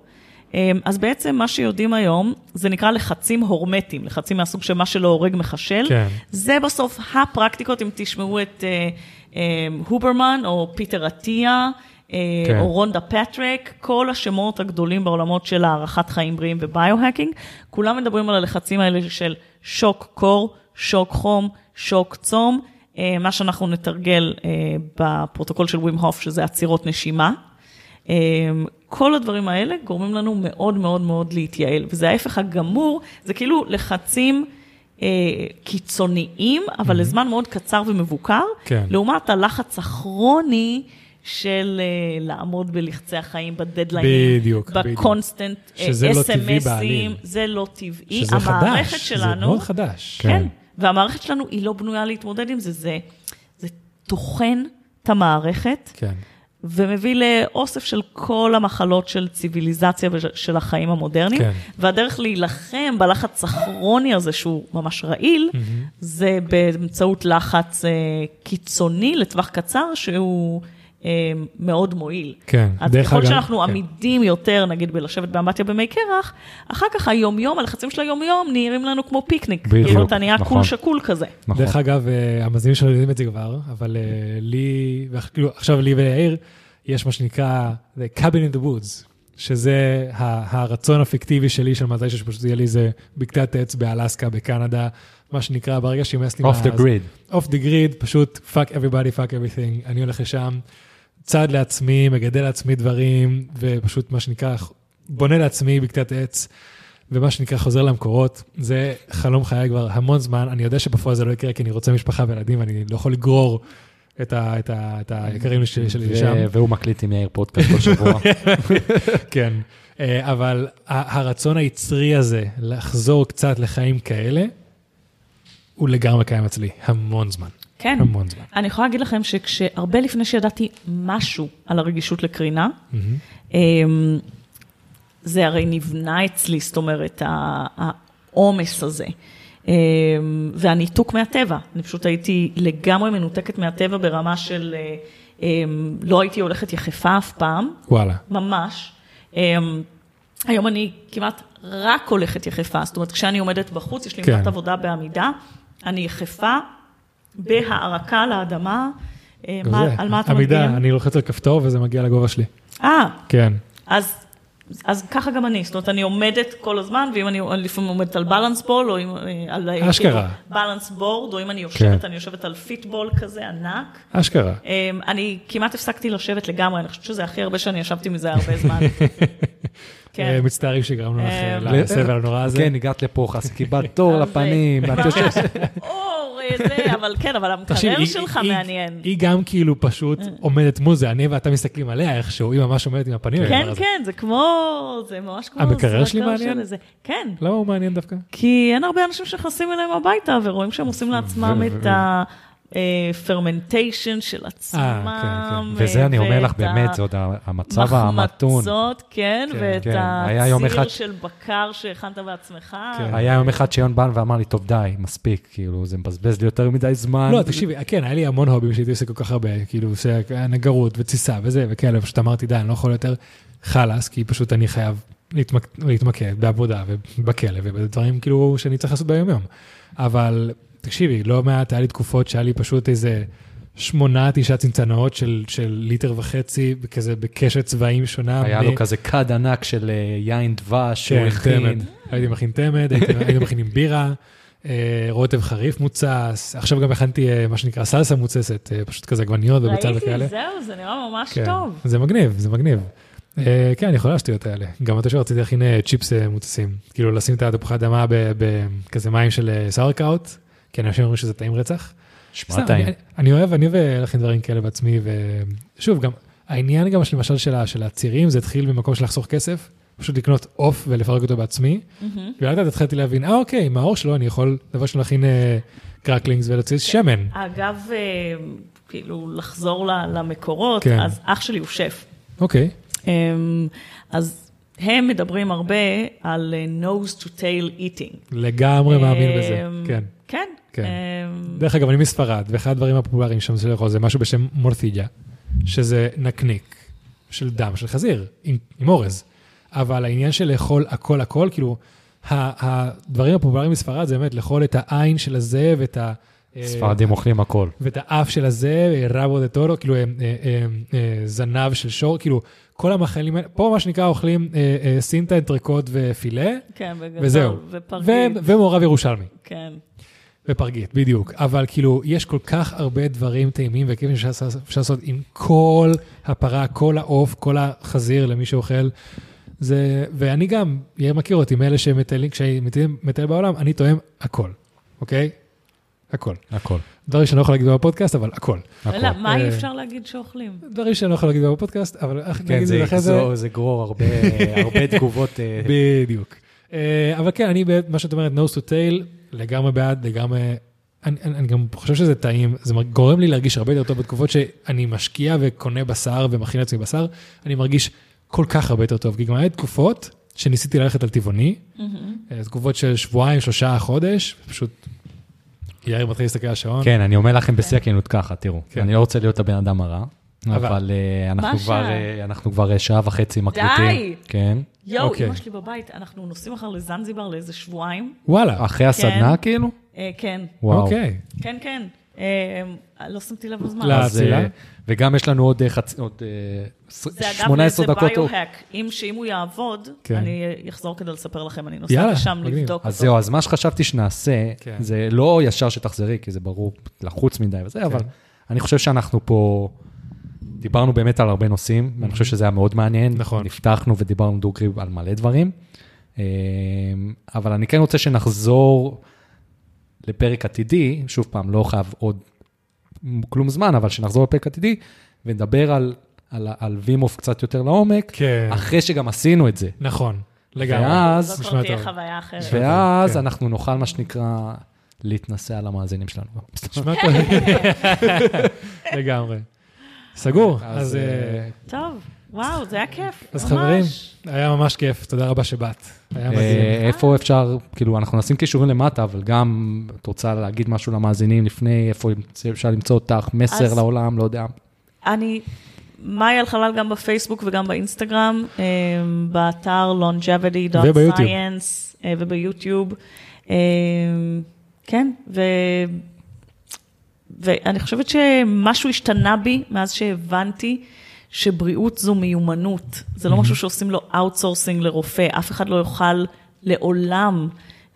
אה, אז בעצם מה שיודעים היום, זה נקרא לחצים הורמטיים, לחצים מהסוג שמה שלא הורג מחשל. כן. זה בסוף הפרקטיקות, אם תשמעו את uh, uh, הוברמן או פיטר עטיה, כן. או רונדה פטריק, כל השמות הגדולים בעולמות של הארכת חיים בריאים ו biohacking, כולם מדברים על הלחצים האלה של שוק קור, שוק חום, שוק צום, אה, מה שאנחנו נתרגל אה, בפרוטוקול של וים הוף, שזה עצירות נשימה. אה, כל הדברים האלה גורמים לנו מאוד מאוד מאוד להתייעל, וזה ההפך הגמור, זה כאילו לחצים קיצוניים, אבל mm-hmm. לזמן מאוד קצר ומבוקר, כן. לעומת הלחץ הכרוני, של uh, לעמוד בלחצי החיים, בדדליינים, בדיוק, בקונסטנט, שזה uh, לא. זה לא טבעי. שזה המערכת חדש, שלנו, זה מאוד חדש. כן, כן, והמערכת שלנו היא לא בנויה להתמודד עם זה, זה, זה טוחן את המערכת. כן. ומביא לאוסף של כל המחלות של ציוויליזציה ושל החיים המודרניים. כן. והדרך להילחם בלחץ הכרוני הזה, שהוא ממש רעיל, mm-hmm. זה באמצעות לחץ uh, קיצוני לטווח קצר, שהוא... אה, מאוד מועיל. כן, דרך אגב. אז ככל שאנחנו כן. עמידים יותר, נגיד בלשבת באמבטיה במי קרח, אחר כך היומיום, הלחצים של היומיום נראים לנו כמו פיקניק. בדיוק, כאילו אתה נהיה נכון. קול שקול כזה. נכון. דרך אגב, אה, המאזינים שלנו יודעים את זה כבר, אבל אה, לי, כאילו, עכשיו לי ויאיר, יש מה שנקרא The Cabin in the Woods, שזה הרצון הפיקטיבי שלי של מתי שפשוט יהיה לי איזה בקתת עץ באלסקה, בקנדה, מה שנקרא, ברגע שימאס לי... Off the grid. Off the grid, פשוט fuck everybody, fuck everything, אני הולך לשם. צעד לעצמי, מגדל לעצמי דברים, ופשוט מה שנקרא, בונה לעצמי בקתת עץ, ומה שנקרא חוזר למקורות. זה חלום חיי כבר המון זמן, אני יודע שבפועל זה לא יקרה, כי אני רוצה משפחה וילדים, ואני לא יכול לגרור את, ה, את, ה, את היקרים שלי לשם. והוא מקליט עם יאיר פודקאסט כל שבוע. <laughs> כן, אה, אבל הרצון היצרי הזה לחזור קצת לחיים כאלה, הוא לגמרי קיים אצלי המון זמן. כן. המון זמן. אני יכולה להגיד לכם שכשהרבה לפני שידעתי משהו על הרגישות לקרינה, אמ, זה הרי נבנה אצלי, זאת אומרת, העומס הזה. אמ, והניתוק מהטבע, אני פשוט הייתי לגמרי מנותקת מהטבע ברמה של, אה, אמ, לא הייתי הולכת יחפה אף פעם, וואלה. ממש. היום אני כמעט רק הולכת יחפה, זאת אומרת, כשאני עומדת בחוץ, יש לי כן. עמדת עבודה בעמידה, אני יחפה בהערקה לאדמה. אה, מה- על מה אתה עמידה, מגן? אני לוחץ על כפתור וזה מגיע לגובה שלי. אה, כן. אז, אז ככה גם אני, זאת אומרת, אני עומדת כל הזמן, ואם אני לפעמים עומדת על בלנס בול, או אם, אה, על אשכרה. בלנס בורד, או אם אני יושבת, כן. אני יושבת על פיטבול כזה ענק. אשכרה. אמ, אני כמעט הפסקתי לשבת לגמרי, אני חושבת שזה הכי הרבה שאני ישבתי מזה הרבה זמן. <laughs> כן. אה, מצטערים שגרמנו לך אה, אה, לסבל הנורא הזה. כן, הגעת לפה, חס, קיבלת תור לפנים, <laughs> אה, ואת יושבת... <laughs> אה, זה, אבל כן, אבל המקרר היא- שלך היא- מעניין. היא גם כאילו פשוט עומדת מול זה, אני ואתה מסתכלים עליה איכשהו, היא ממש עומדת עם הפנים. כן. כן, זה כמו, זה ממש כמו... המקרר שלי מעניין? של כן, למה הוא מעניין דווקא? כי אין הרבה אנשים שנכנסים אליהם הביתה ורואים שהם עושים לעצמם את ו- הפרמנטיישן של עצמם. וזה אני אומר לך, באמת, זה עוד המצב המתון. מחמצות, כן, כן, ואת כן. היה יום הציר אחד- של בקר שהכנת בעצמך. כן. היה יום אחד שיון בא ואמר לי, טוב, די, מספיק, כאילו, זה מבזבז לי יותר מדי זמן. לא, תקשיבי, כן, היה לי המון הובים שהייתי עושה כל כך הרבה, כאילו, עושה נגרות ותסיסה וזה וכאלה, ופשוט אמרתי, די, אני לא יכול יותר חלאס, כי פשוט אני חייב להתמק- להתמקד בעבודה ובכלא ובדברים כאילו שאני צריך לעשות ביום-יום. אבל תקשיבי, לא מעט, היה לי תקופות שהיה לי פשוט איזה שמונה, תשעה צנצנאות של, של ליטר וחצי, כזה בקשת צבעים שונה. היה מ- לו כזה כד ענק של אה, יין דבש שהוא כן, הכין. תמד. הייתי מכין תמד, הייתי- היינו מכינים בירה, אה, רוטב חריף מוצס, עכשיו גם הכנתי אה, מה שנקרא סלסה מוצסת, פשוט כזה עגבניות ובצל וכאלה. ראיתי, זהו, זה נראה ממש כן, טוב. זה מגניב, זה מגניב. כן, אני יכול השטויות האלה. גם אתה שרציתי להכין אה, צ'יפס מוצסים. כאילו לשים את התפוחי אדמה בכזה מים של סאורקראוט, כי אנשים אומרים שזה טעים רצח. שמע סתם, טעים. אני- אני אוהב, אני אוהב להכין דברים כאלה בעצמי, ושוב, גם העניין גם של למשל של הצירים, זה התחיל ממקום של לחסוך כסף, פשוט לקנות עוף ולפרק אותו בעצמי. ולאט לאט התחלתי להבין, אה אוקיי, עם האור שלו אני יכול דבר ראשון להכין אה, cracklings ולהוציא שמן. אגב, אה, כאילו, לחזור ל- למקורות, כן. אז אח שלי הוא שף. אוקיי, אמ, אז הם מדברים הרבה על אה, nose to tail eating. לגמרי מאמין בזה, אמ, כן. כן. כן. אמ, דרך אגב, אני מספרד, ואחד הדברים הפופולריים שם של לאכול זה משהו בשם מורסיה, שזה נקניק של דם של חזיר, עם, עם אורז. אבל העניין של לאכול הכל הכל, כאילו, הדברים הפופולריים בספרד זה באמת לאכול את העין של הזה ואת ה... אה, ספרדים אוכלים הכל. ואת האף של הזה, רבו דה טורו, כאילו אה, אה, אה, אה, זנב של שור, כאילו, כל המאכלים האלה, פה מה שנקרא אוכלים אה, אה, סינטה, אנטריקוט ופילה, כן, בגדול. וזהו. ופרגית. ו- ומעורב ירושלמי. כן. ופרגית, בדיוק. אבל כאילו, יש כל כך הרבה דברים טעימים וכיפים שאפשר לעשות- עם כל הפרה, כל העוף, כל החזיר למי שאוכל. זה, ואני גם, יאיר מכיר אותי, מאלה שמטיילים, כשאני מטייל- בעולם, אני תואם הכל, אוקיי? הכל. הכל. דברים שאני לא יכול להגיד בפודקאסט, אבל הכל. הכל. אלא, מה אי אה, אפשר להגיד שאוכלים? דברים שאני לא יכול להגיד בפודקאסט, אבל איך כן, נגיד זה את זה אחרי זה. יגזור, זה גרור <laughs> הרבה תגובות. אה, בדיוק. אה, אבל כן, אני, מה שאת אומרת, nose to tail, לגמרי בעד, לגמרי... אני, אני, אני גם חושב שזה טעים, זה גורם לי להרגיש הרבה יותר טוב בתקופות שאני משקיע וקונה בשר ומכין לעצמי בשר, אני מרגיש כל כך הרבה יותר טוב, כי גם היה תקופות שניסיתי ללכת על טבעוני, אה, תקופות של שבועיים, שלושה, חודש, פשוט יאיר מתחיל להסתכל על השעון. כן, אני אומר לכם בשיא הכנות ככה, תראו, כן. אני לא רוצה להיות הבן אדם הרע, אבל- אבל אה, אנחנו כבר, השעה? אה, אנחנו כבר אה, שעה וחצי מקליטים. די! כן. יואו, אוקיי. אמא שלי בבית, אנחנו נוסעים מחר לזנזיבר לאיזה שבועיים. וואלה, אחרי הסדנה כאילו? אה, כן, וואו. אוקיי. כן, כן. אה, לא שמתי לב בזמן. לא. אז, לאצילה? אה, וגם יש לנו עוד אה, חצי, עוד אה, עשר- זה אגב 18 דקות. ביו-האק. אם שאם הוא יעבוד, כן. אני אחזור כדי לספר לכם, אני נוסעת לשם. לבדוק אז אותו. זהו, אז מה שחשבתי שנעשה, כן. זה לא ישר שתחזרי, כי זה ברור, לחוץ מדי וזה, אבל אני חושב שאנחנו פה, דיברנו באמת על הרבה נושאים, ואני חושב שזה היה מאוד מעניין. נכון. נפתחנו ודיברנו דוגרי על מלא דברים, אה, אבל אני כן רוצה שנחזור לפרק עתידי, שוב פעם, לא חייב עוד כלום זמן, אבל שנחזור לפרק עתידי, ונדבר על, על, על וימוף קצת יותר לעומק, כן, אחרי שגם עשינו את זה. נכון, לגמרי. ואז- זאת כבר תהיה. חוויה אחרת. ואז כן. אנחנו נוכל, מה שנקרא, להתנסה על המאזינים שלנו. <laughs> לגמרי. סגור, אז, אז... אה, אה, טוב, וואו, זה היה כיף. אז ממש. חברים, היה ממש כיף, תודה רבה שבאת. היה מדהים. אה, איפה אפשר, כאילו, אנחנו נשים קישורים למטה, אבל גם, את רוצה להגיד משהו למאזינים לפני, איפה אפשר למצוא אותך, מסר אז- לעולם, לא יודע. אני, מאי אלחלל גם בפייסבוק וגם באינסטגרם, באתר longevity.science וביוטיוב. כן, ו... ואני חושבת שמשהו השתנה בי מאז שהבנתי שבריאות זו מיומנות. זה לא משהו שעושים לו outsourcing לרופא, אף אחד לא יוכל לעולם,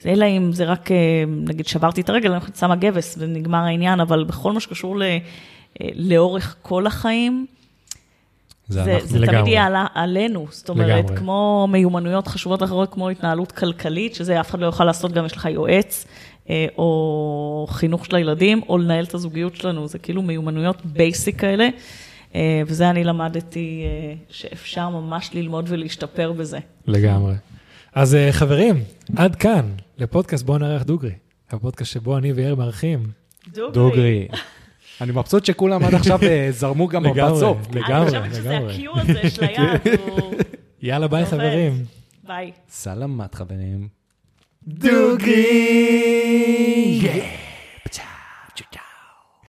אלא אם זה רק, אה, נגיד, שברתי את הרגל, אני שמה גבס ונגמר העניין, אבל בכל מה שקשור ל... אה, לאורך כל החיים, זה זה. זה לגמרי. תמיד יהיה על, עלינו. זאת אומרת, לגמרי. כמו מיומנויות חשובות אחרות, כמו התנהלות כלכלית, שזה אף אחד לא יוכל לעשות, גם יש לך יועץ, או חינוך של הילדים, או לנהל את הזוגיות שלנו, זה כאילו מיומנויות basic כאלה, אה, וזה אני למדתי אה, שאפשר ממש ללמוד ולהשתפר בזה. לגמרי. אז אה, חברים, עד כאן לפודקאסט בוא נארח דוגרי. הפודקאסט שבו אני ויאיר מארחים. דוגרי. אני מבסוט שכולם עד עכשיו אה, זרמו גם לגמרי, בסוף. לגמרי, אני חושבת שזה לגמרי. ה-Q הזה של היד, הוא... יאללה ביי. חברים. ביי. סלמת חברים. דוגרי!